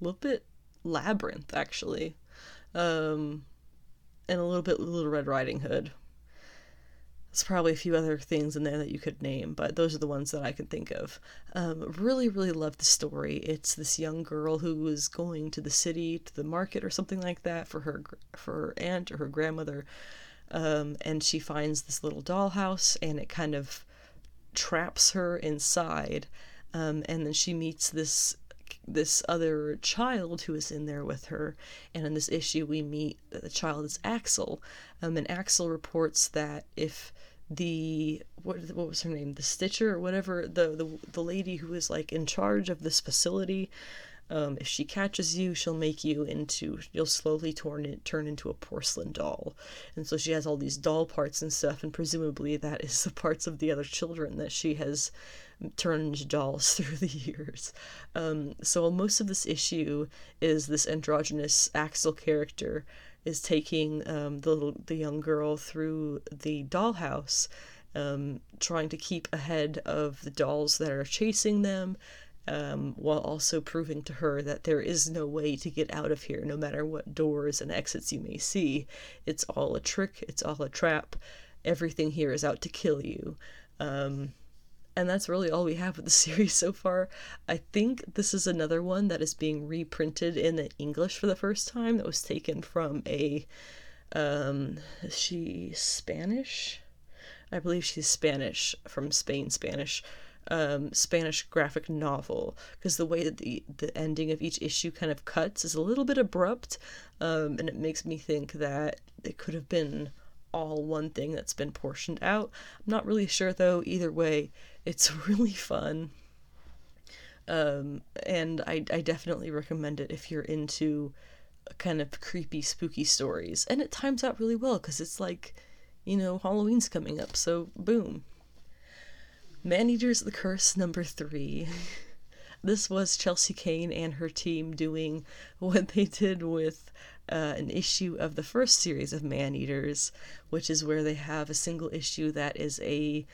a little bit Labyrinth, actually, um, and a little bit Little Red Riding Hood. There's probably a few other things in there that you could name, but those are the ones that I can think of. Um, really, really love the story. It's this young girl who is going to the city, to the market or something like that for her for her aunt or her grandmother, um, and she finds this little dollhouse, and it kind of traps her inside, um, and then she meets this this other child who is in there with her. And in this issue, we meet the child is Axel. Um, and Axel reports that if the what what was her name? The stitcher or whatever the the, the lady who is like in charge of this facility. Um, if she catches you she'll make you into you'll slowly turn it turn into a porcelain doll. And so she has all these doll parts and stuff and presumably that is the parts of the other children that she has turned dolls through the years. Um, so most of this issue is this androgynous axel character is taking um, the the young girl through the dollhouse, um, trying to keep ahead of the dolls that are chasing them, um, while also proving to her that there is no way to get out of here, no matter what doors and exits you may see. It's all a trick. It's all a trap. Everything here is out to kill you. Um, and that's really all we have with the series so far. I think this is another one that is being reprinted in English for the first time that was taken from a um she Spanish? I believe she's Spanish from Spain Spanish um, Spanish graphic novel because the way that the the ending of each issue kind of cuts is a little bit abrupt, um, and it makes me think that it could have been all one thing that's been portioned out. I'm not really sure though. Either way, it's really fun. Um, and I, I definitely recommend it if you're into kind of creepy, spooky stories. And it times out really well because it's like, you know, Halloween's coming up, so boom. Man Eaters the Curse number three. this was Chelsea Cain and her team doing what they did with uh, an issue of the first series of Man Eaters, which is where they have a single issue that is a,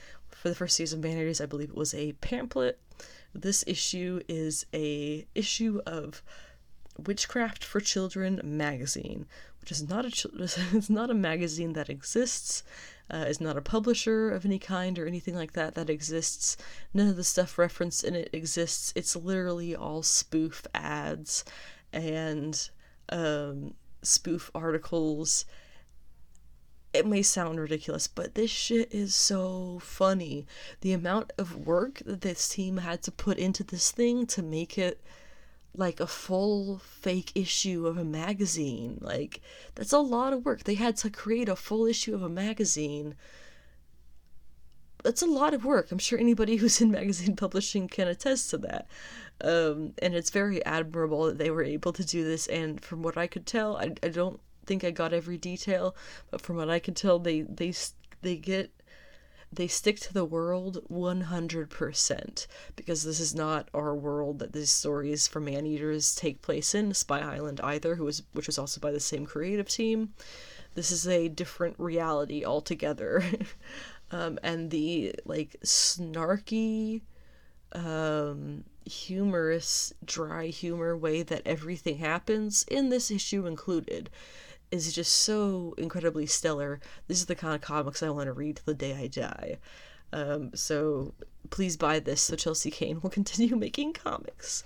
for the first season of Maneaters, I believe it was a pamphlet. This issue is a issue of Witchcraft for Children magazine, which is not a it's not a magazine that exists, uh, is not a publisher of any kind or anything like that that exists. None of the stuff referenced in it exists. It's literally all spoof ads and um, spoof articles. It may sound ridiculous, but this shit is so funny. The amount of work that this team had to put into this thing to make it like a full fake issue of a magazine. Like, that's a lot of work. They had to create a full issue of a magazine. That's a lot of work. I'm sure anybody who's in magazine publishing can attest to that. Um, and it's very admirable that they were able to do this. And from what I could tell, I, I don't think I got every detail, but from what I could tell, they they they get they stick to the world 100% because this is not our world that these stories for man eaters take place in spy island either who was which was also by the same creative team. This is a different reality altogether. Um, and the like snarky um, humorous, dry humor way that everything happens, in this issue included, is just so incredibly stellar. This is the kind of comics I want to read till the day I die. Um, so please buy this so Chelsea Cain will continue making comics.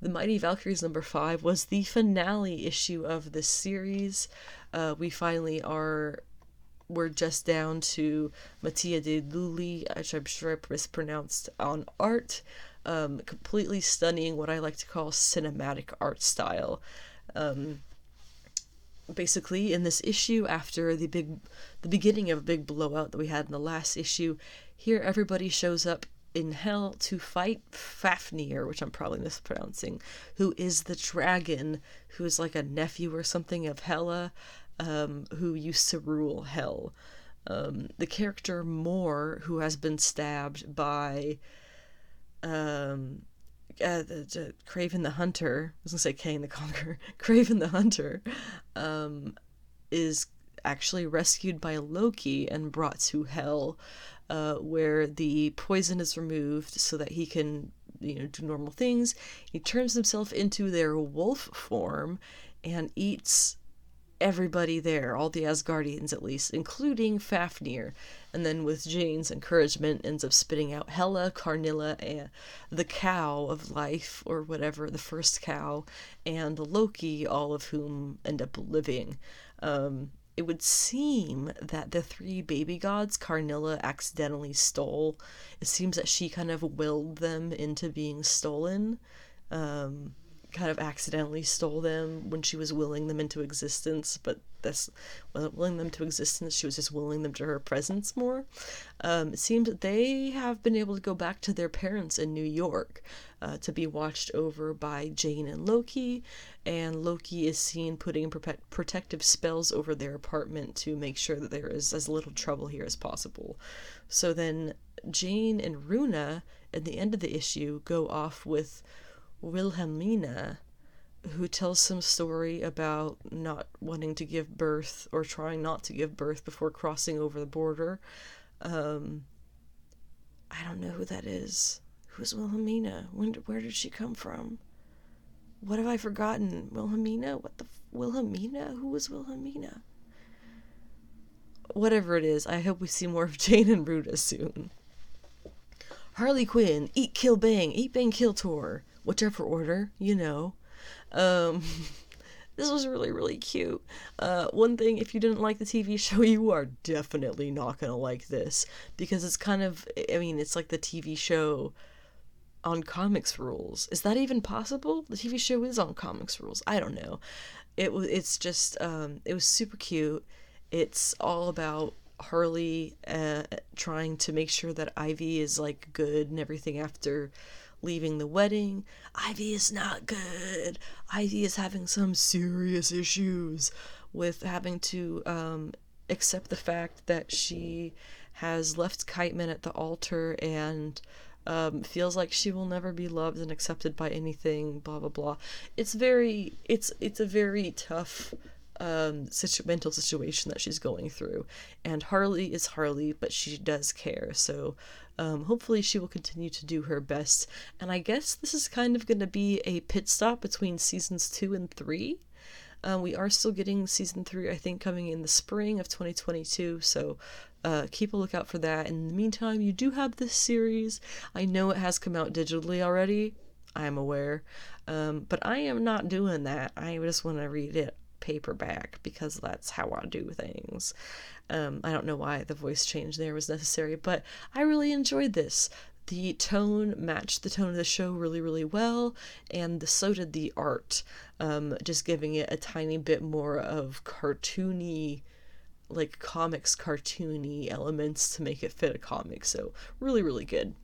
The Mighty Valkyries number five was the finale issue of this series. Uh, we finally are we're just down to Mattia De Lulli, which I'm sure I mispronounced, on art um, completely stunning, what I like to call cinematic art style. Um, basically, in this issue, after the big, the beginning of a big blowout that we had in the last issue, here everybody shows up in hell to fight Fafnir, which I'm probably mispronouncing, who is the dragon, who is like a nephew or something of Hela, um, who used to rule hell. Um, the character Mor, who has been stabbed by um, uh, the, Kraven the Hunter, I was gonna say Kang the Conqueror, Kraven the Hunter, um, is actually rescued by Loki and brought to Hell, uh, where the poison is removed so that he can you know do normal things. He turns himself into their wolf form and eats everybody there, all the Asgardians at least, including Fafnir. And then, with Jane's encouragement, ends up spitting out Hela, Karnilla, and the cow of life, or whatever, the first cow, and Loki, all of whom end up living. Um, it would seem that the three baby gods Karnilla accidentally stole. It seems that she kind of willed them into being stolen. Um, kind of accidentally stole them when she was willing them into existence, but this wasn't willing them to existence. She was just willing them to her presence more. Um, it seems that they have been able to go back to their parents in New York uh, to be watched over by Jane and Loki, and Loki is seen putting pro- protective spells over their apartment to make sure that there is as little trouble here as possible. So then Jane and Runa, at the end of the issue, go off with Wilhelmina, who tells some story about not wanting to give birth or trying not to give birth before crossing over the border. Um, I don't know who that is. Who's Wilhelmina? When, where did she come from? What have I forgotten? Wilhelmina? What the? Wilhelmina? Who was Wilhelmina? Whatever it is, I hope we see more of Jane and Runa soon. Harley Quinn, eat, kill, bang, eat, bang, kill tour whichever order, you know. Um, this was really, really cute. Uh, one thing, if you didn't like the TV show, you are definitely not gonna like this because it's kind of, I mean, it's like the TV show on comics rules. Is that even possible? The TV show is on comics rules. I don't know. It was. It's just. Um, it was super cute. It's all about Harley uh, trying to make sure that Ivy is like good and everything after leaving the wedding. Ivy is not good. Ivy is having some serious issues with having to um, accept the fact that she has left Kiteman at the altar and um, feels like she will never be loved and accepted by anything. Blah blah blah. It's very. It's it's a very tough um, situ- mental situation that she's going through. And Harley is Harley, but she does care. So um, hopefully, she will continue to do her best. And I guess this is kind of going to be a pit stop between seasons two and three. Um, we are still getting season three, I think, coming in the spring of 2022. So uh, keep a lookout for that. In the meantime, you do have this series. I know it has come out digitally already. I'm aware. Um, but I am not doing that. I just want to read it paperback because that's how I do things. Um, I don't know why the voice change there was necessary, but I really enjoyed this. The tone matched the tone of the show really, really well, and the, so did the art, um, just giving it a tiny bit more of cartoony, like comics cartoony elements to make it fit a comic. So, really, really good.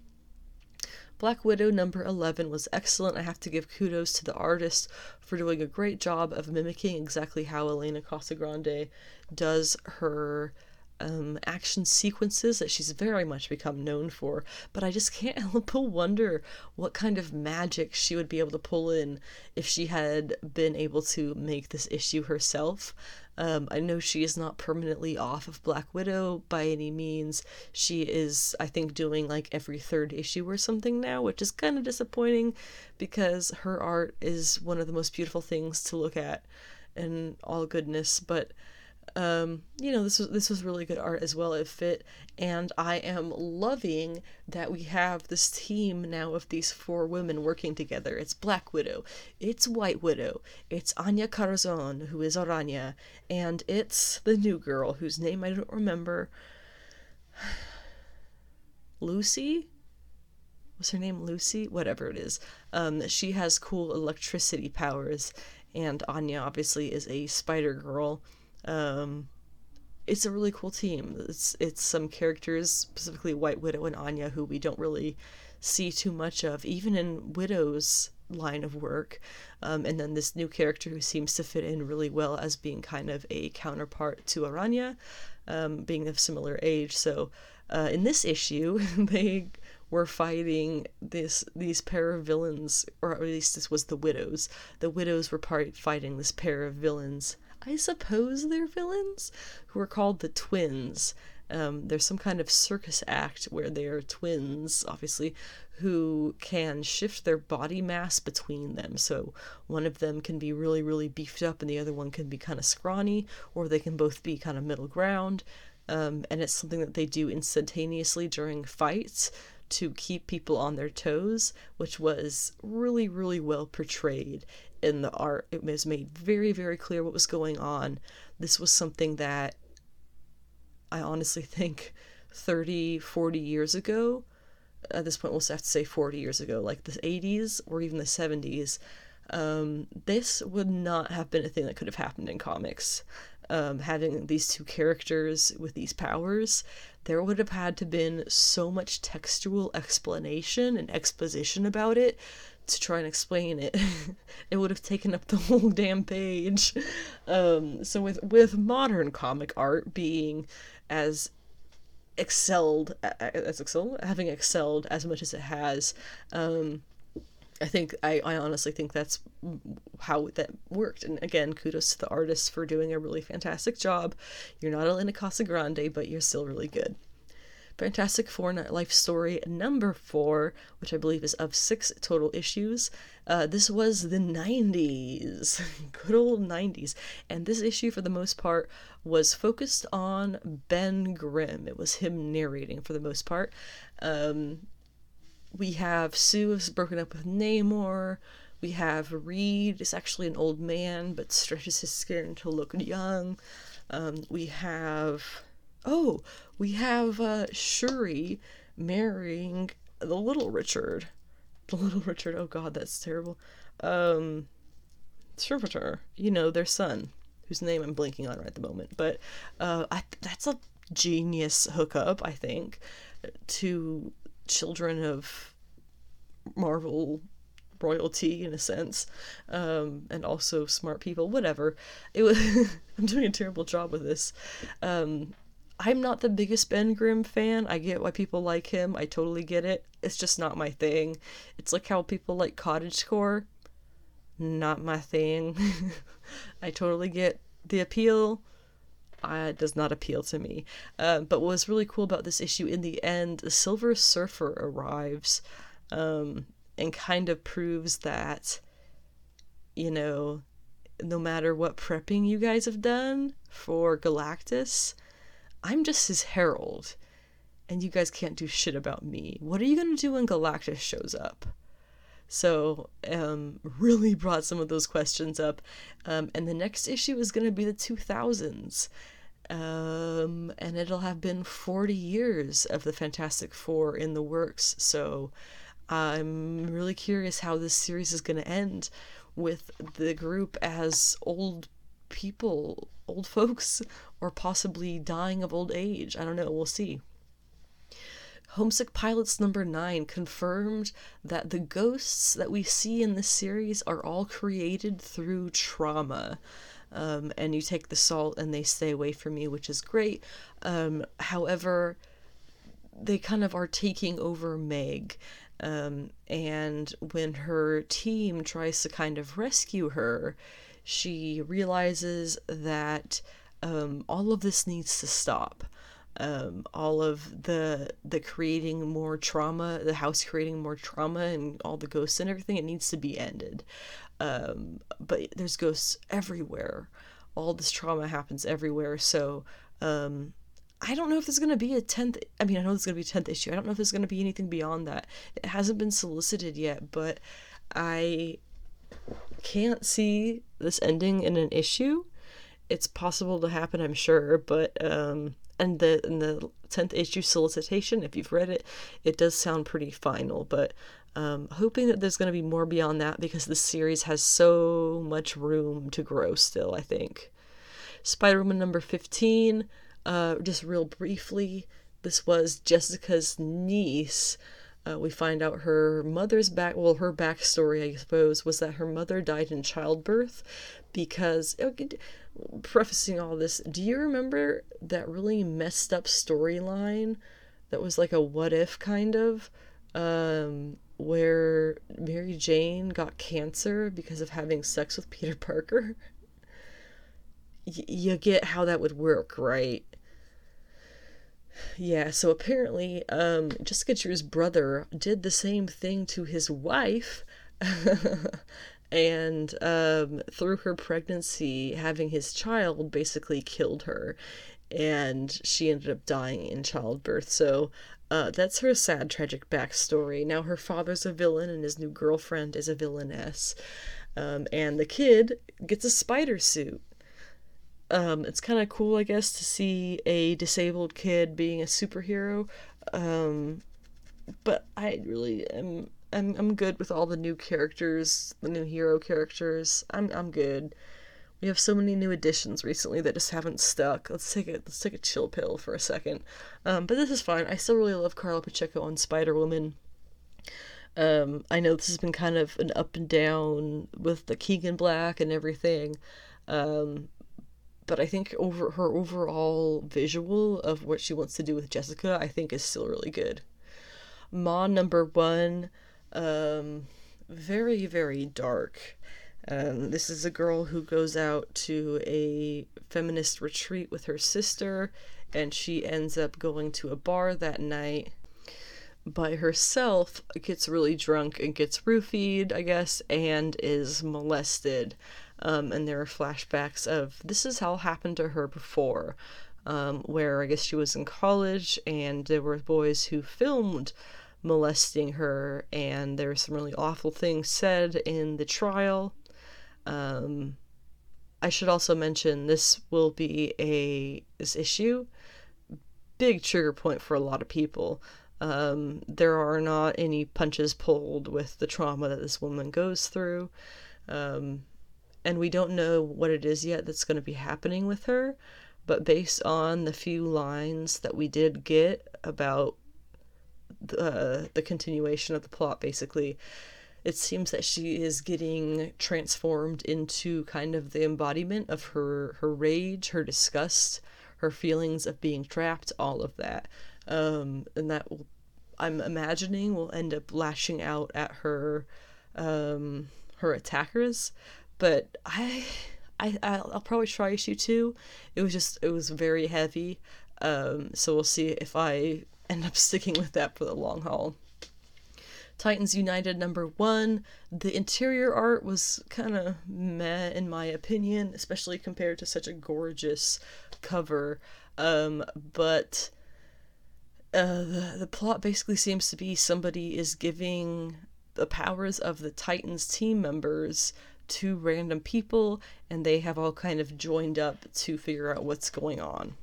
Black Widow number 11 was excellent. I have to give kudos to the artist for doing a great job of mimicking exactly how Elena Casagrande does her um, action sequences that she's very much become known for. But I just can't help but wonder what kind of magic she would be able to pull in if she had been able to make this issue herself. Um, I know she is not permanently off of Black Widow by any means. She is, I think, doing like every third issue or something now, which is kind of disappointing because her art is one of the most beautiful things to look at and all goodness. But um, you know, this was this was really good art as well. It fit, and I am loving that we have this team now of these four women working together. It's Black Widow, it's White Widow, it's Anya Corazon, who is Araña, and it's the new girl whose name I don't remember. Lucy? Was her name Lucy? Whatever it is. Um, she has cool electricity powers, and Anya obviously is a spider girl um, it's a really cool team. It's it's some characters, specifically White Widow and Anya, who we don't really see too much of, even in Widow's line of work. Um, and then this new character who seems to fit in really well as being kind of a counterpart to Araña, um, being of similar age. So uh, in this issue, they were fighting this these pair of villains, or at least this was the widows. The widows were part fighting this pair of villains I suppose they're villains, who are called the twins. Um, there's some kind of circus act where they're twins, obviously, who can shift their body mass between them. So one of them can be really, really beefed up and the other one can be kind of scrawny, or they can both be kind of middle ground. Um, and it's something that they do instantaneously during fights to keep people on their toes, which was really, really well portrayed in the art. It was made very, very clear what was going on. This was something that I honestly think 30, 40 years ago, at this point we'll have to say 40 years ago, like the 80s or even the 70s, um, this would not have been a thing that could have happened in comics. Um, having these two characters with these powers, there would have had to been so much textual explanation and exposition about it to try and explain it. it would have taken up the whole damn page. Um, so with with modern comic art being as excelled as excelled having excelled as much as it has um, I think I, I honestly think that's how that worked. And again, kudos to the artists for doing a really fantastic job. You're not Elena Casagrande, but you're still really good. Fantastic Four Life Story number four, which I believe is of six total issues. Uh, this was the 90s, good old 90s. And this issue, for the most part, was focused on Ben Grimm. It was him narrating for the most part. Um, we have Sue is broken up with Namor. We have Reed is actually an old man but stretches his skin to look young. Um, we have oh, we have uh, Shuri marrying the little Richard. The little Richard. Oh God, that's terrible. Um, Servitor, you know their son, whose name I'm blanking on right at the moment. But uh, I, that's a genius hookup, I think, to children of Marvel royalty in a sense, um, and also smart people. Whatever. It was. I'm doing a terrible job with this. Um, I'm not the biggest Ben Grimm fan. I get why people like him. I totally get it. It's just not my thing. It's like how people like Cottagecore. Not my thing. I totally get the appeal. It does not appeal to me. Uh, but what was really cool about this issue in the end, the Silver Surfer arrives um, and kind of proves that, you know, no matter what prepping you guys have done for Galactus, I'm just his herald, and you guys can't do shit about me. What are you gonna do when Galactus shows up? So, um, really brought some of those questions up. Um, and the next issue is to be the 2000s. Um, and it'll have been 40 years of the Fantastic Four in the works. So, I'm really curious how this series is going to end with the group as old people, old folks, or possibly dying of old age. I don't know. We'll see. Homesick Pilots number nine confirmed that the ghosts that we see in this series are all created through trauma. Um, and you take the salt and they stay away from you, which is great. Um, however, they kind of are taking over Meg. Um, and when her team tries to kind of rescue her, she realizes that um, all of this needs to stop. Um, all of the the creating more trauma, the house creating more trauma, and all the ghosts and everything, it needs to be ended. Um, but there's ghosts everywhere. All this trauma happens everywhere. So um, I don't know if there's going to be a 10th. I mean, I know there's going to be a 10th issue. I don't know if there's going to be anything beyond that. It hasn't been solicited yet, but I can't see this ending in an issue. It's possible to happen, I'm sure, but um and the in the 10th issue solicitation, if you've read it, it does sound pretty final, but um, hoping that there's going to be more beyond that because the series has so much room to grow still, I think. Spider Woman number 15, uh, just real briefly, this was Jessica's niece uh, we find out her mother's back, well, her backstory, I suppose, was that her mother died in childbirth because, prefacing all this, do you remember that really messed up storyline that was like a what if kind of? Um, where Mary Jane got cancer because of having sex with Peter Parker. You get how that would work, right? Yeah, so apparently, um, Jessica Drew's brother did the same thing to his wife, and um, through her pregnancy, having his child basically killed her, and she ended up dying in childbirth. So uh, that's her sad, tragic backstory. Now her father's a villain, and his new girlfriend is a villainess, um, and the kid gets a spider suit um, it's kind of cool, I guess, to see a disabled kid being a superhero. Um, but I really am I'm, I'm good with all the new characters, the new hero characters. I'm I'm good. We have so many new additions recently that just haven't stuck. Let's take a let's take a chill pill for a second. Um, but this is fine. I still really love Karla Pacheco on Spider Woman. Um, I know this has been kind of an up and down with the Keegan Black and everything. Um, but I think over her overall visual of what she wants to do with Jessica, I think is still really good. Ma number one, um, very very dark. Um, this is a girl who goes out to a feminist retreat with her sister, and she ends up going to a bar that night by herself, gets really drunk and gets roofied, I guess, and is molested. Um, and there are flashbacks of this is how happened to her before, um, where I guess she was in college and there were boys who filmed molesting her, and there were some really awful things said in the trial. Um, I should also mention this will be a this issue big trigger point for a lot of people. Um, there are not any punches pulled with the trauma that this woman goes through. Um, and we don't know what it is yet that's going to be happening with her. But based on the few lines that we did get about the, the continuation of the plot, basically, it seems that she is getting transformed into kind of the embodiment of her, her rage, her disgust, her feelings of being trapped, all of that. Um, and that will, I'm imagining will end up lashing out at her um, her attackers but I, I I'll probably try issue two. It was just it was very heavy, um, so we'll see if I end up sticking with that for the long haul. Titans United number one. The interior art was kind of meh in my opinion, especially compared to such a gorgeous cover. Um, but uh, the the plot basically seems to be somebody is giving the powers of the Titans team members two random people and they have all kind of joined up to figure out what's going on.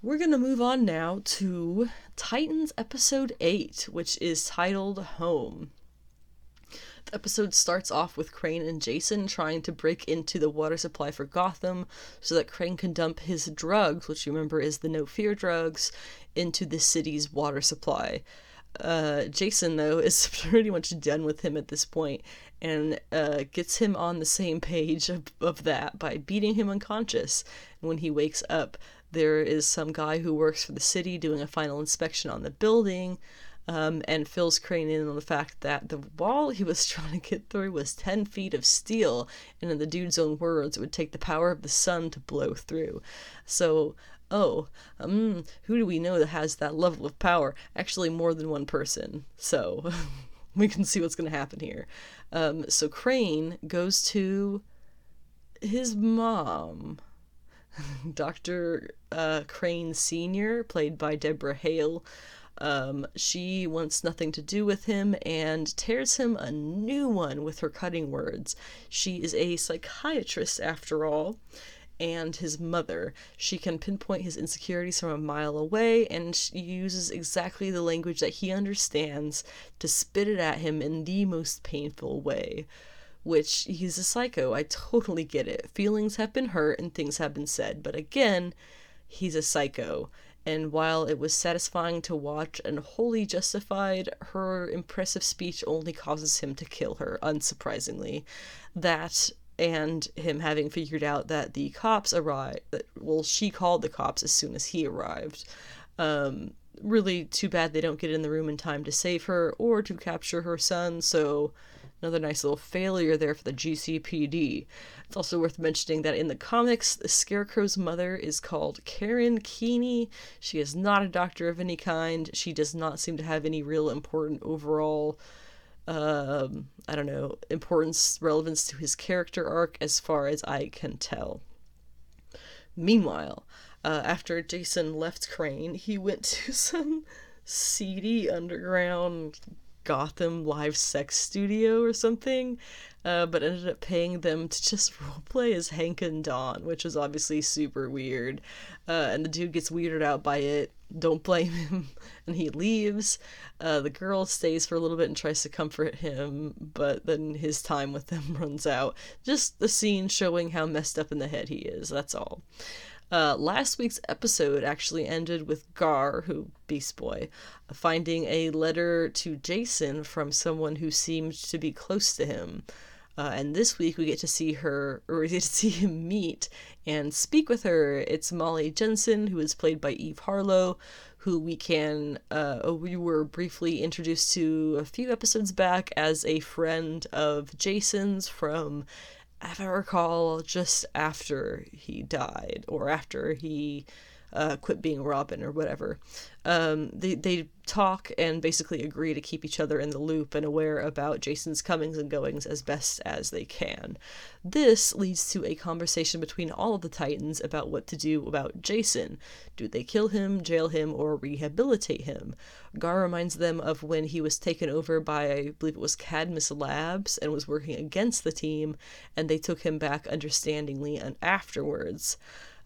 We're going to move on now to Titans episode 8, which is titled Home. The episode starts off with Crane and Jason trying to break into the water supply for Gotham so that Crane can dump his drugs, which you remember is the no fear drugs, into the city's water supply. Uh, Jason, though, is pretty much done with him at this point and uh, gets him on the same page of, of that by beating him unconscious. When he wakes up, there is some guy who works for the city doing a final inspection on the building. Um, and fills Crane in on the fact that the wall he was trying to get through was 10 feet of steel, and in the dude's own words, it would take the power of the sun to blow through. So, oh, um, who do we know that has that level of power? Actually, more than one person. So, we can see what's going to happen here. Um, so Crane goes to his mom, Dr. Uh, Crane Sr., played by Deborah Hale. Um, she wants nothing to do with him and tears him a new one with her cutting words. She is a psychiatrist, after all, and his mother. She can pinpoint his insecurities from a mile away, and she uses exactly the language that he understands to spit it at him in the most painful way. Which he's a psycho. I totally get it. Feelings have been hurt and things have been said, but again, he's a psycho. And while it was satisfying to watch and wholly justified, her impressive speech only causes him to kill her, unsurprisingly. That and him having figured out that the cops arrived. Well, she called the cops as soon as he arrived. Um, really too bad they don't get in the room in time to save her or to capture her son, so Another nice little failure there for the GCPD. It's also worth mentioning that in the comics, the Scarecrow's mother is called Karen Keeney. She is not a doctor of any kind. She does not seem to have any real important overall, um, I don't know, importance, relevance to his character arc as far as I can tell. Meanwhile, uh, after Jason left Crane, he went to some seedy underground Gotham live sex studio or something, uh, but ended up paying them to just roleplay as Hank and Dawn, which was obviously super weird. Uh, and the dude gets weirded out by it. Don't blame him. and he leaves. Uh, the girl stays for a little bit and tries to comfort him, but then his time with them runs out. Just the scene showing how messed up in the head he is, that's all. Uh, last week's episode actually ended with Gar, who Beast Boy, finding a letter to Jason from someone who seemed to be close to him. Uh, and this week we get to see her, or we get to see him meet and speak with her. It's Molly Jensen, who is played by Eve Harlow, who we can, uh, we were briefly introduced to a few episodes back as a friend of Jason's from if I recall, just after he died or after he uh, quit being Robin or whatever. Um, they, they talk and basically agree to keep each other in the loop and aware about Jason's comings and goings as best as they can. This leads to a conversation between all of the Titans about what to do about Jason. Do they kill him, jail him, or rehabilitate him? Gar reminds them of when he was taken over by, I believe it was Cadmus Labs, and was working against the team, and they took him back understandingly and afterwards.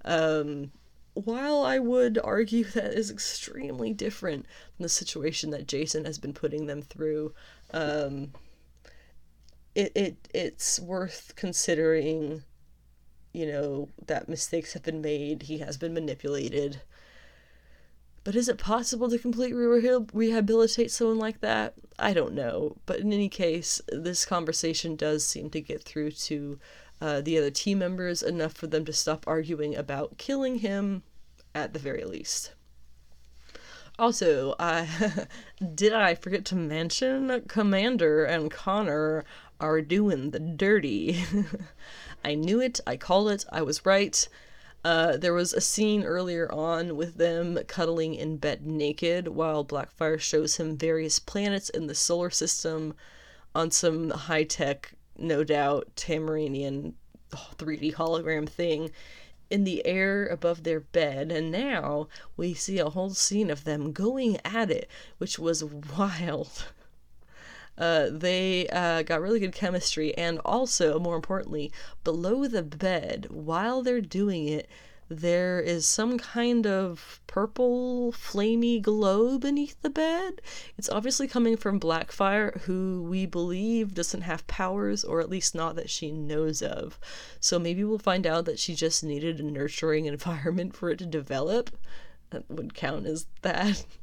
Um, while I would argue that is extremely different than the situation that Jason has been putting them through, um, it, it it's worth considering, you know, that mistakes have been made, he has been manipulated. But is it possible to completely re- rehabilitate someone like that? I don't know. But in any case, this conversation does seem to get through to uh, the other team members enough for them to stop arguing about killing him, at the very least. Also, I did I forget to mention Komand'r and Connor are doing the dirty. I knew it, I called it, I was right. Uh, there was a scene earlier on with them cuddling in bed naked while Blackfire shows him various planets in the solar system on some high tech, no doubt, Tamaranean 3D hologram thing in the air above their bed, and now we see a whole scene of them going at it, which was wild. Uh, they uh, got really good chemistry, and also, more importantly, below the bed, while they're doing it, there is some kind of purple, flamey glow beneath the bed. It's obviously coming from Blackfire, who we believe doesn't have powers, or at least not that she knows of. So maybe we'll find out that she just needed a nurturing environment for it to develop. That would count as that.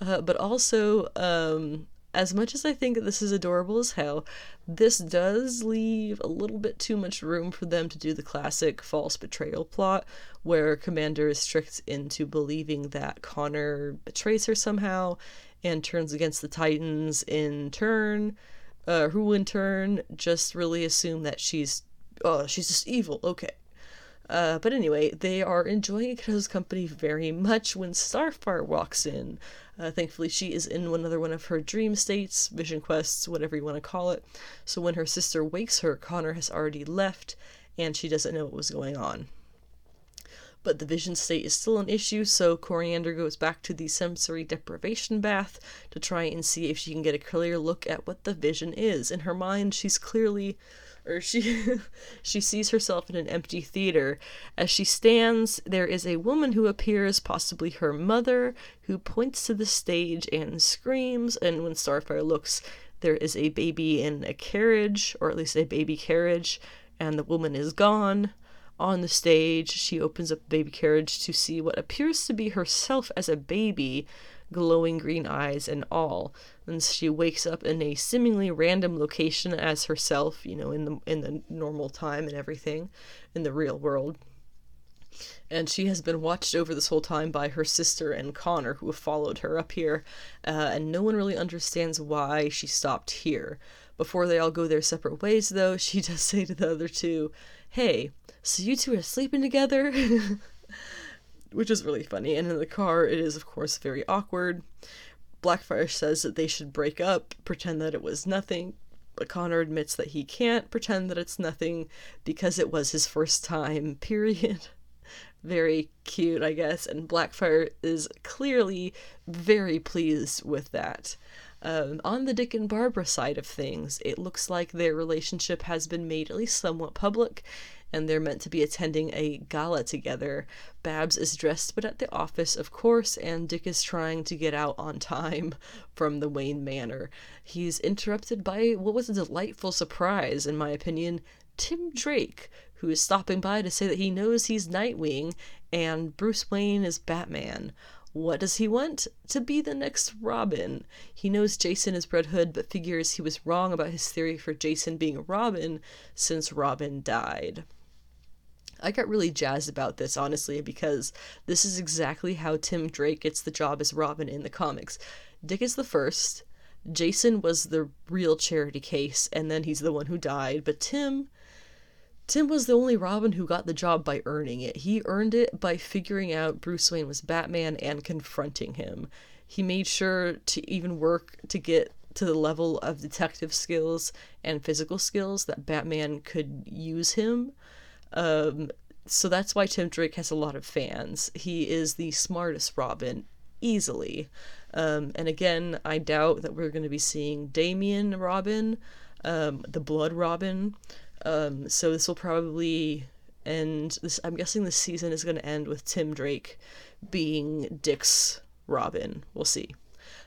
Uh, but also, um, as much as I think this is adorable as hell, this does leave a little bit too much room for them to do the classic false betrayal plot, where Komand'r is tricked into believing that Connor betrays her somehow and turns against the Titans in turn, uh, who in turn just really assume that she's, oh, she's just evil, okay. Uh, but anyway, they are enjoying other's company very much when Starfire walks in. Uh, thankfully, she is in another one of her dream states, vision quests, whatever you want to call it. So when her sister wakes her, Connor has already left and she doesn't know what was going on. But the vision state is still an issue, so Koriand'r goes back to the sensory deprivation bath to try and see if she can get a clear look at what the vision is. In her mind, she's clearly or she she sees herself in an empty theater. As she stands there is a woman who appears possibly her mother who points to the stage and screams. And when starfire looks there is a baby in a carriage or at least a baby carriage and the woman is gone on the stage she opens up the baby carriage to see what appears to be herself as a baby glowing green eyes and all. And she wakes up in a seemingly random location as herself, you know, in the in the normal time and everything, in the real world. And she has been watched over this whole time by her sister and Connor, who have followed her up here, uh, and no one really understands why she stopped here. Before they all go their separate ways, though, she does say to the other two, Hey, so you two are sleeping together? Which is really funny. And in the car, it is, of course, very awkward. Blackfire says that they should break up, pretend that it was nothing, but Connor admits that he can't pretend that it's nothing because it was his first time, period. very cute, I guess, and Blackfire is clearly very pleased with that. Um, on the Dick and Barbara side of things, it looks like their relationship has been made at least somewhat public, and they're meant to be attending a gala together. Babs is dressed but at the office, of course, and Dick is trying to get out on time from the Wayne Manor. He's interrupted by what was a delightful surprise, in my opinion Tim Drake, who is stopping by to say that he knows he's Nightwing and Bruce Wayne is Batman. What does he want? To be the next Robin. He knows Jason is Red Hood, but figures he was wrong about his theory for Jason being a Robin since Robin died. I got really jazzed about this, honestly, because this is exactly how Tim Drake gets the job as Robin in the comics. Dick is the first, Jason was the real charity case, and then he's the one who died, but Tim. Tim was the only Robin who got the job by earning it. He earned it by figuring out Bruce Wayne was Batman and confronting him. He made sure to even work to get to the level of detective skills and physical skills that Batman could use him. Um, so that's why Tim Drake has a lot of fans. He is the smartest Robin, easily. Um, and again, I doubt that we're going to be seeing Damian Robin, um, the Blood Robin. Um, so this will probably end. This I'm guessing this season is going to end with Tim Drake being Dick's Robin. We'll see.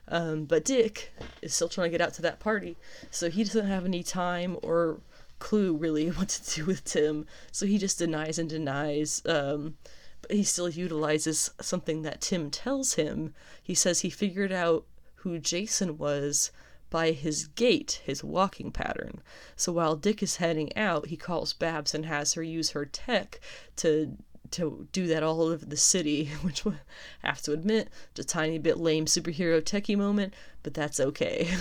Um, but Dick is still trying to get out to that party, so he doesn't have any time or clue really what to do with Tim, so he just denies and denies. Um, but he still utilizes something that Tim tells him. He says he figured out who Jason was by his gait, his walking pattern. So while Dick is heading out, he calls Babs and has her use her tech to to do that all over the city, which I have to admit, it's a tiny bit lame superhero techie moment, but that's okay.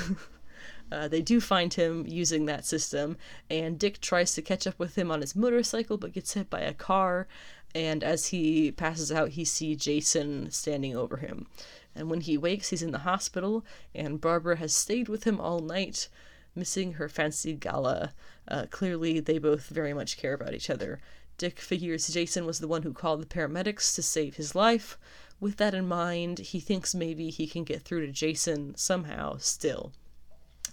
Uh, they do find him using that system, and Dick tries to catch up with him on his motorcycle but gets hit by a car. And as he passes out, he sees Jason standing over him. And when he wakes, he's in the hospital, and Barbara has stayed with him all night, missing her fancy gala. Uh, clearly, they both very much care about each other. Dick figures Jason was the one who called the paramedics to save his life. With that in mind, he thinks maybe he can get through to Jason somehow still.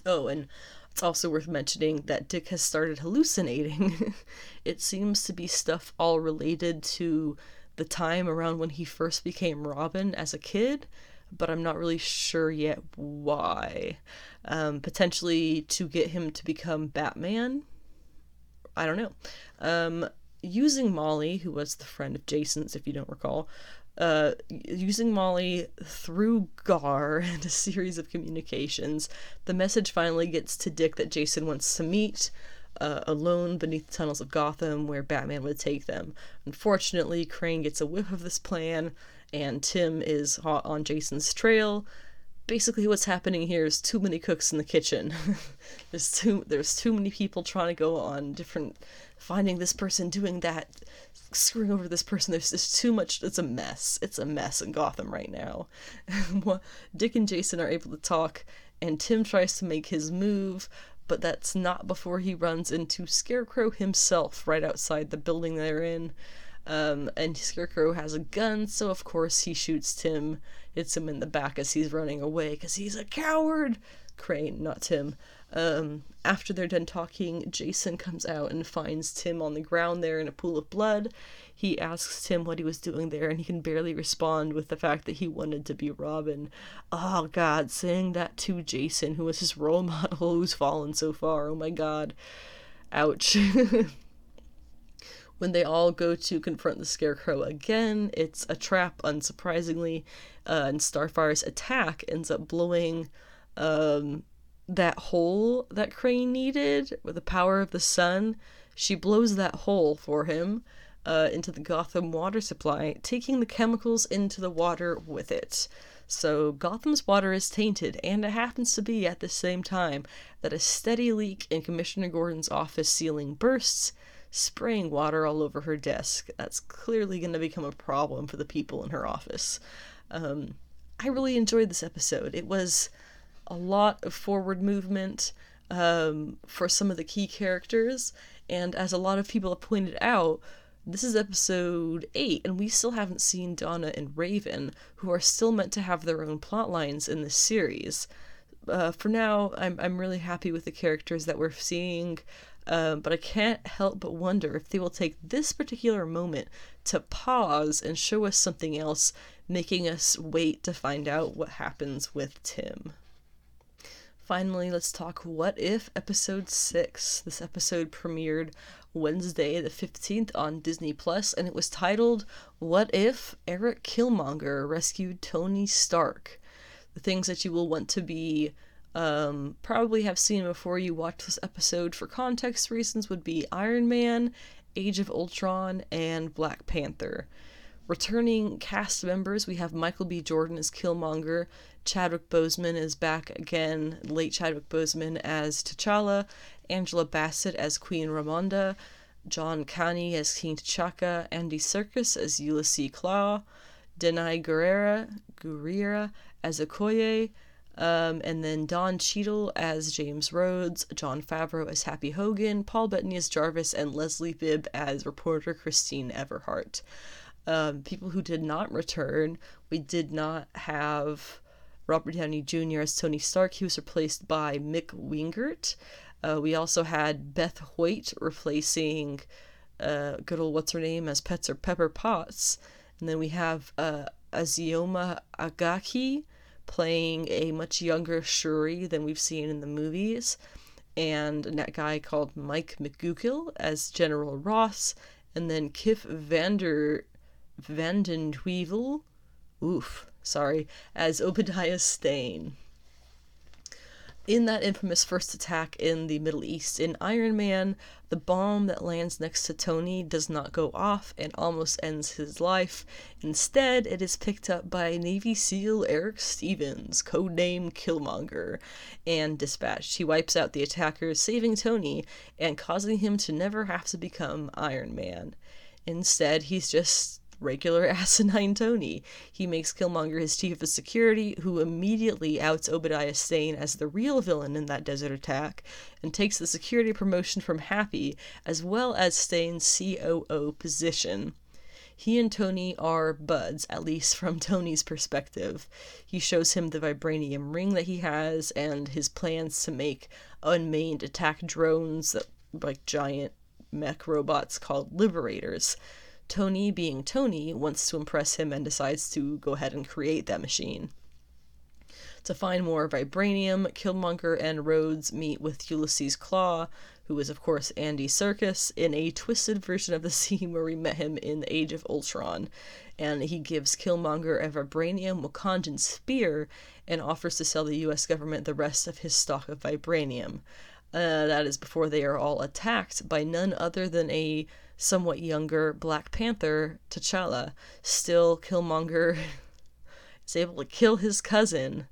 Oh, and it's also worth mentioning that Dick has started hallucinating. it seems to be stuff all related to the time around when he first became Robin as a kid, but I'm not really sure yet why. Um, potentially to get him to become Batman. I don't know. Um, using Molly, who was the friend of Jason's, if you don't recall, uh, using Molly through Gar and a series of communications, the message finally gets to Dick that Jason wants to meet uh, alone beneath the tunnels of Gotham where Batman would take them. Unfortunately, Crane gets a whiff of this plan, and Tim is hot on Jason's trail. Basically, what's happening here is too many cooks in the kitchen. there's too there's too many people trying to go on different, finding this person doing that screwing over this person. There's just too much. It's a mess. It's a mess in Gotham right now. Dick and Jason are able to talk, and Tim tries to make his move, but that's not before he runs into Scarecrow himself right outside the building they're in. Um, and Scarecrow has a gun, so of course he shoots Tim, hits him in the back as he's running away, because he's a coward! Crane, not Tim. Um, after they're done talking, Jason comes out and finds Tim on the ground there in a pool of blood. He asks Tim what he was doing there, and he can barely respond with the fact that he wanted to be Robin. Oh god, saying that to Jason, who was his role model, who's fallen so far. Oh my god. Ouch. when they all go to confront the Scarecrow again, it's a trap, unsurprisingly, uh, and Starfire's attack ends up blowing um, that hole that Crane needed with the power of the sun. She blows that hole for him. uh, into the Gotham water supply, taking the chemicals into the water with it. So Gotham's water is tainted, and it happens to be at the same time that a steady leak in Commissioner Gordon's office ceiling bursts, spraying water all over her desk. That's clearly going to become a problem for the people in her office. Um, I really enjoyed this episode. It was a lot of forward movement um, for some of the key characters, and as a lot of people have pointed out, this is episode 8, and we still haven't seen Donna and Raven, who are still meant to have their own plot lines in this series. Uh, for now, I'm, I'm really happy with the characters that we're seeing, uh, but I can't help but wonder if they will take this particular moment to pause and show us something else, making us wait to find out what happens with Tim. Finally, let's talk What If episode 6. This episode premiered Wednesday the 15th on Disney Plus and it was titled What If Eric Killmonger Rescued Tony Stark? The things that you will want to be um, probably have seen before you watch this episode for context reasons would be Iron Man, Age of Ultron, and Black Panther. Returning cast members, we have Michael B. Jordan as Killmonger, Chadwick Boseman is back again, late Chadwick Boseman as T'Challa, Angela Bassett as Queen Ramonda, John Kani as King T'Chaka, Andy Serkis as Ulysses Klaue, Danai Gurira, Gurira as Okoye, um, and then Don Cheadle as James Rhodes, Jon Favreau as Happy Hogan, Paul Bettany as Jarvis, and Leslie Bibb as reporter Christine Everhart. Um, people who did not return, we did not have Robert Downey Jr. as Tony Stark. He was replaced by Mick Wingert. Uh, we also had Beth Hoyt replacing uh, good old what's her name as Pets or Pepper Potts. And then we have uh, Ozioma Akagha playing a much younger Shuri than we've seen in the movies. And that guy called Mike McGookill as General Ross. And then Kif Vander Vanden Weevil, oof, sorry, as Obadiah Stane in that infamous first attack in the Middle East in Iron Man, the bomb that lands next to Tony does not go off and almost ends his life. Instead, it is picked up by Navy SEAL Eric Stevens, codename Killmonger, and dispatched. He wipes out the attackers, saving Tony and causing him to never have to become Iron Man. Instead, he's just regular asinine Tony. He makes Killmonger his chief of security, who immediately outs Obadiah Stane as the real villain in that desert attack, and takes the security promotion from Happy, as well as Stane's COO position. He and Tony are buds, at least from Tony's perspective. He shows him the vibranium ring that he has and his plans to make unmanned attack drones like giant mech robots called liberators. Tony, being Tony, wants to impress him and decides to go ahead and create that machine. To find more vibranium, Killmonger and Rhodes meet with Ulysses Klaue, who is, of course, Andy Serkis, in a twisted version of the scene where we met him in Age of Ultron. And he gives Killmonger a vibranium Wakandan spear and offers to sell the US government the rest of his stock of vibranium. Uh, that is before they are all attacked by none other than a somewhat younger Black Panther, T'Challa. Still, Killmonger is able to kill his cousin,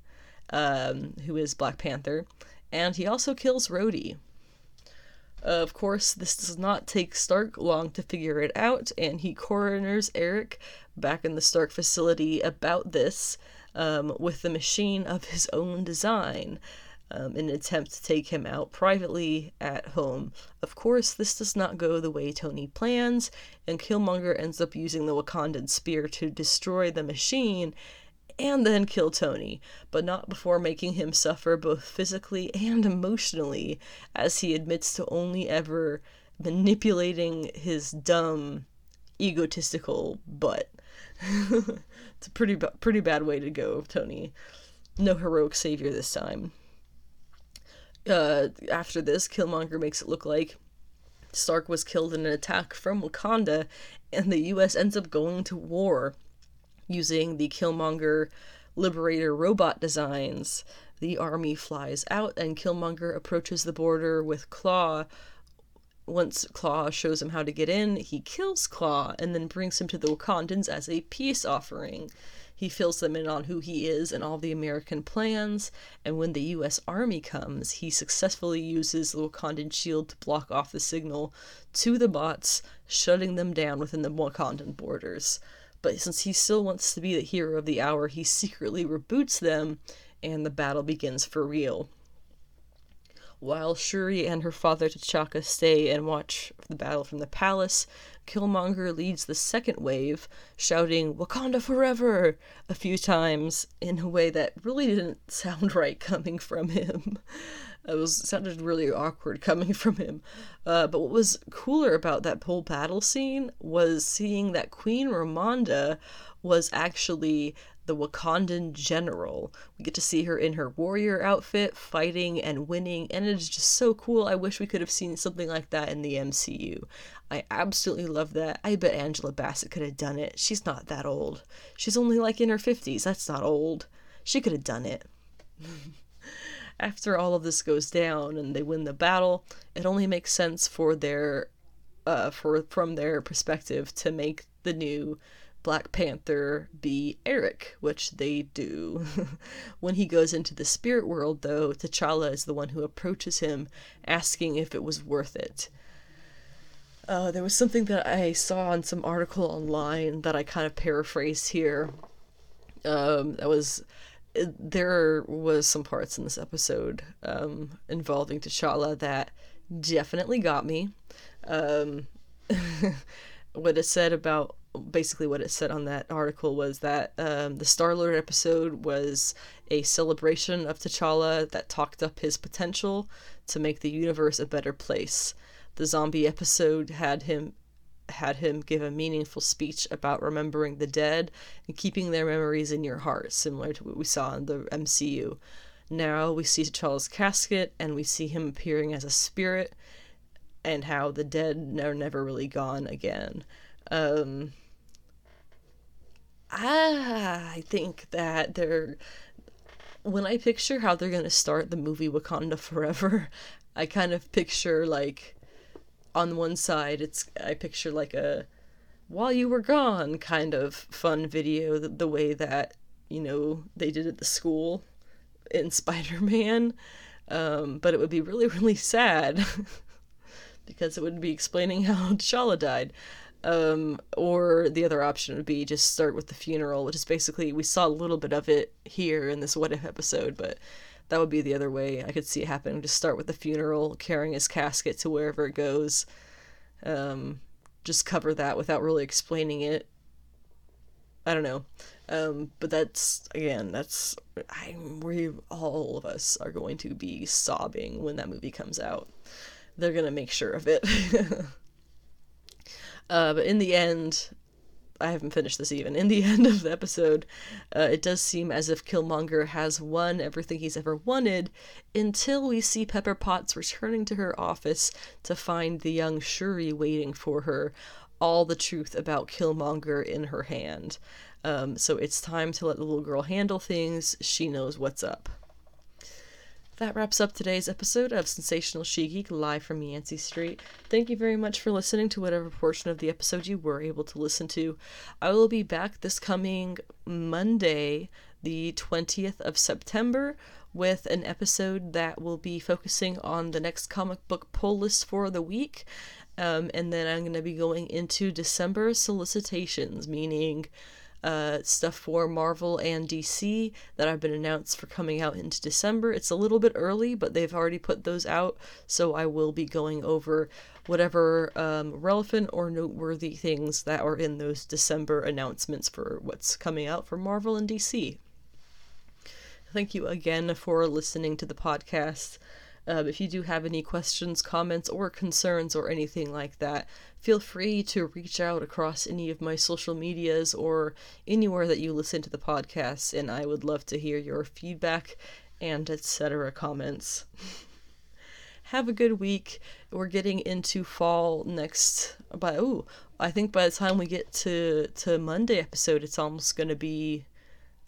um, who is Black Panther, and he also kills Rhodey. Uh, of course, this does not take Stark long to figure it out, and he coroners Eric back in the Stark facility about this um, with the machine of his own design um, in an attempt to take him out privately at home. Of course, this does not go the way Tony plans, and Killmonger ends up using the Wakandan spear to destroy the machine and then kill Tony, but not before making him suffer both physically and emotionally, as he admits to only ever manipulating his dumb, egotistical butt. it's a pretty pretty bad way to go, Tony. No heroic savior this time uh, after this, Killmonger makes it look like Stark was killed in an attack from Wakanda, and the US ends up going to war using the Killmonger Liberator robot designs. The army flies out, and Killmonger approaches the border with Klaue. once Klaue shows him how to get in, he kills Klaue and then brings him to the Wakandans as a peace offering. He fills them in on who he is and all the American plans, and when the US Army comes, he successfully uses the Wakandan shield to block off the signal to the bots, shutting them down within the Wakandan borders. But since he still wants to be the hero of the hour, he secretly reboots them, and the battle begins for real. While Shuri and her father T'Chaka stay and watch the battle from the palace, Killmonger leads the second wave, shouting Wakanda forever a few times in a way that really didn't sound right coming from him. It was sounded really awkward coming from him. Uh, but what was cooler about that whole battle scene was seeing that Queen Ramonda was actually the Wakandan general. We get to see her in her warrior outfit, fighting and winning, and it is just so cool. I wish we could have seen something like that in the MCU. I absolutely love that. I bet Angela Bassett could have done it. She's not that old. She's only like in her 50s. That's not old. She could have done it. After all of this goes down and they win the battle, it only makes sense for their uh for from their perspective to make the new Black Panther be Eric, which they do. when he goes into the spirit world, though, T'Challa is the one who approaches him, asking if it was worth it. Uh, there was something that I saw in some article online that I kind of paraphrased here. Um, that was there was some parts in this episode um, involving T'Challa that definitely got me. Um, what it said about basically what it said on that article was that um, the Star Lord episode was a celebration of T'Challa that talked up his potential to make the universe a better place. The zombie episode had him had him give a meaningful speech about remembering the dead and keeping their memories in your heart, similar to what we saw in the MCU. Now we see T'Challa's casket and we see him appearing as a spirit and how the dead are never really gone again. Um, I think that they're when I picture how they're gonna start the movie Wakanda Forever, I kind of picture like on one side it's I picture like a while you were gone kind of fun video the, the way that you know they did at the school in Spider-Man. Um, but it would be really really sad because it would be explaining how T'Challa died um, or the other option would be just start with the funeral, which is basically we saw a little bit of it here in this what if episode, but that would be the other way I could see it happening. Just start with the funeral, carrying his casket to wherever it goes. Um, just cover that without really explaining it. I don't know. Um, but that's again, that's I we all of us are going to be sobbing when that movie comes out. They're gonna make sure of it. Uh, but in the end, I haven't finished this even. In the end of the episode, uh, it does seem as if Killmonger has won everything he's ever wanted until we see Pepper Potts returning to her office to find the young Shuri waiting for her, all the truth about Killmonger in her hand. Um, so it's time to let the little girl handle things. She knows what's up. That wraps up today's episode of Sensational She Geek live from Yancey Street. Thank you very much for listening to whatever portion of the episode you were able to listen to. I will be back this coming Monday, the 20th of September, with an episode that will be focusing on the next comic book pull list for the week. Um, and then I'm going to be going into December solicitations, meaning uh, stuff for Marvel and DC that have been announced for coming out into December. It's a little bit early, but they've already put those out, so I will be going over whatever um, relevant or noteworthy things that are in those December announcements for what's coming out for Marvel and DC. Thank you again for listening to the podcast. Um, if you do have any questions, comments, or concerns, or anything like that, feel free to reach out across any of my social medias or anywhere that you listen to the podcast, and I would love to hear your feedback and etc. comments. have a good week. We're getting into fall next. By oh, I think by the time we get to to Monday episode, it's almost gonna be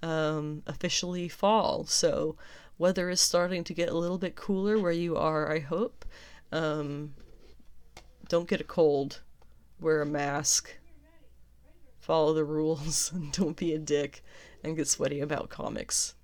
um, officially fall. So Weather is starting to get a little bit cooler where you are, I hope. Um, don't get a cold, wear a mask, follow the rules, and don't be a dick and get sweaty about comics.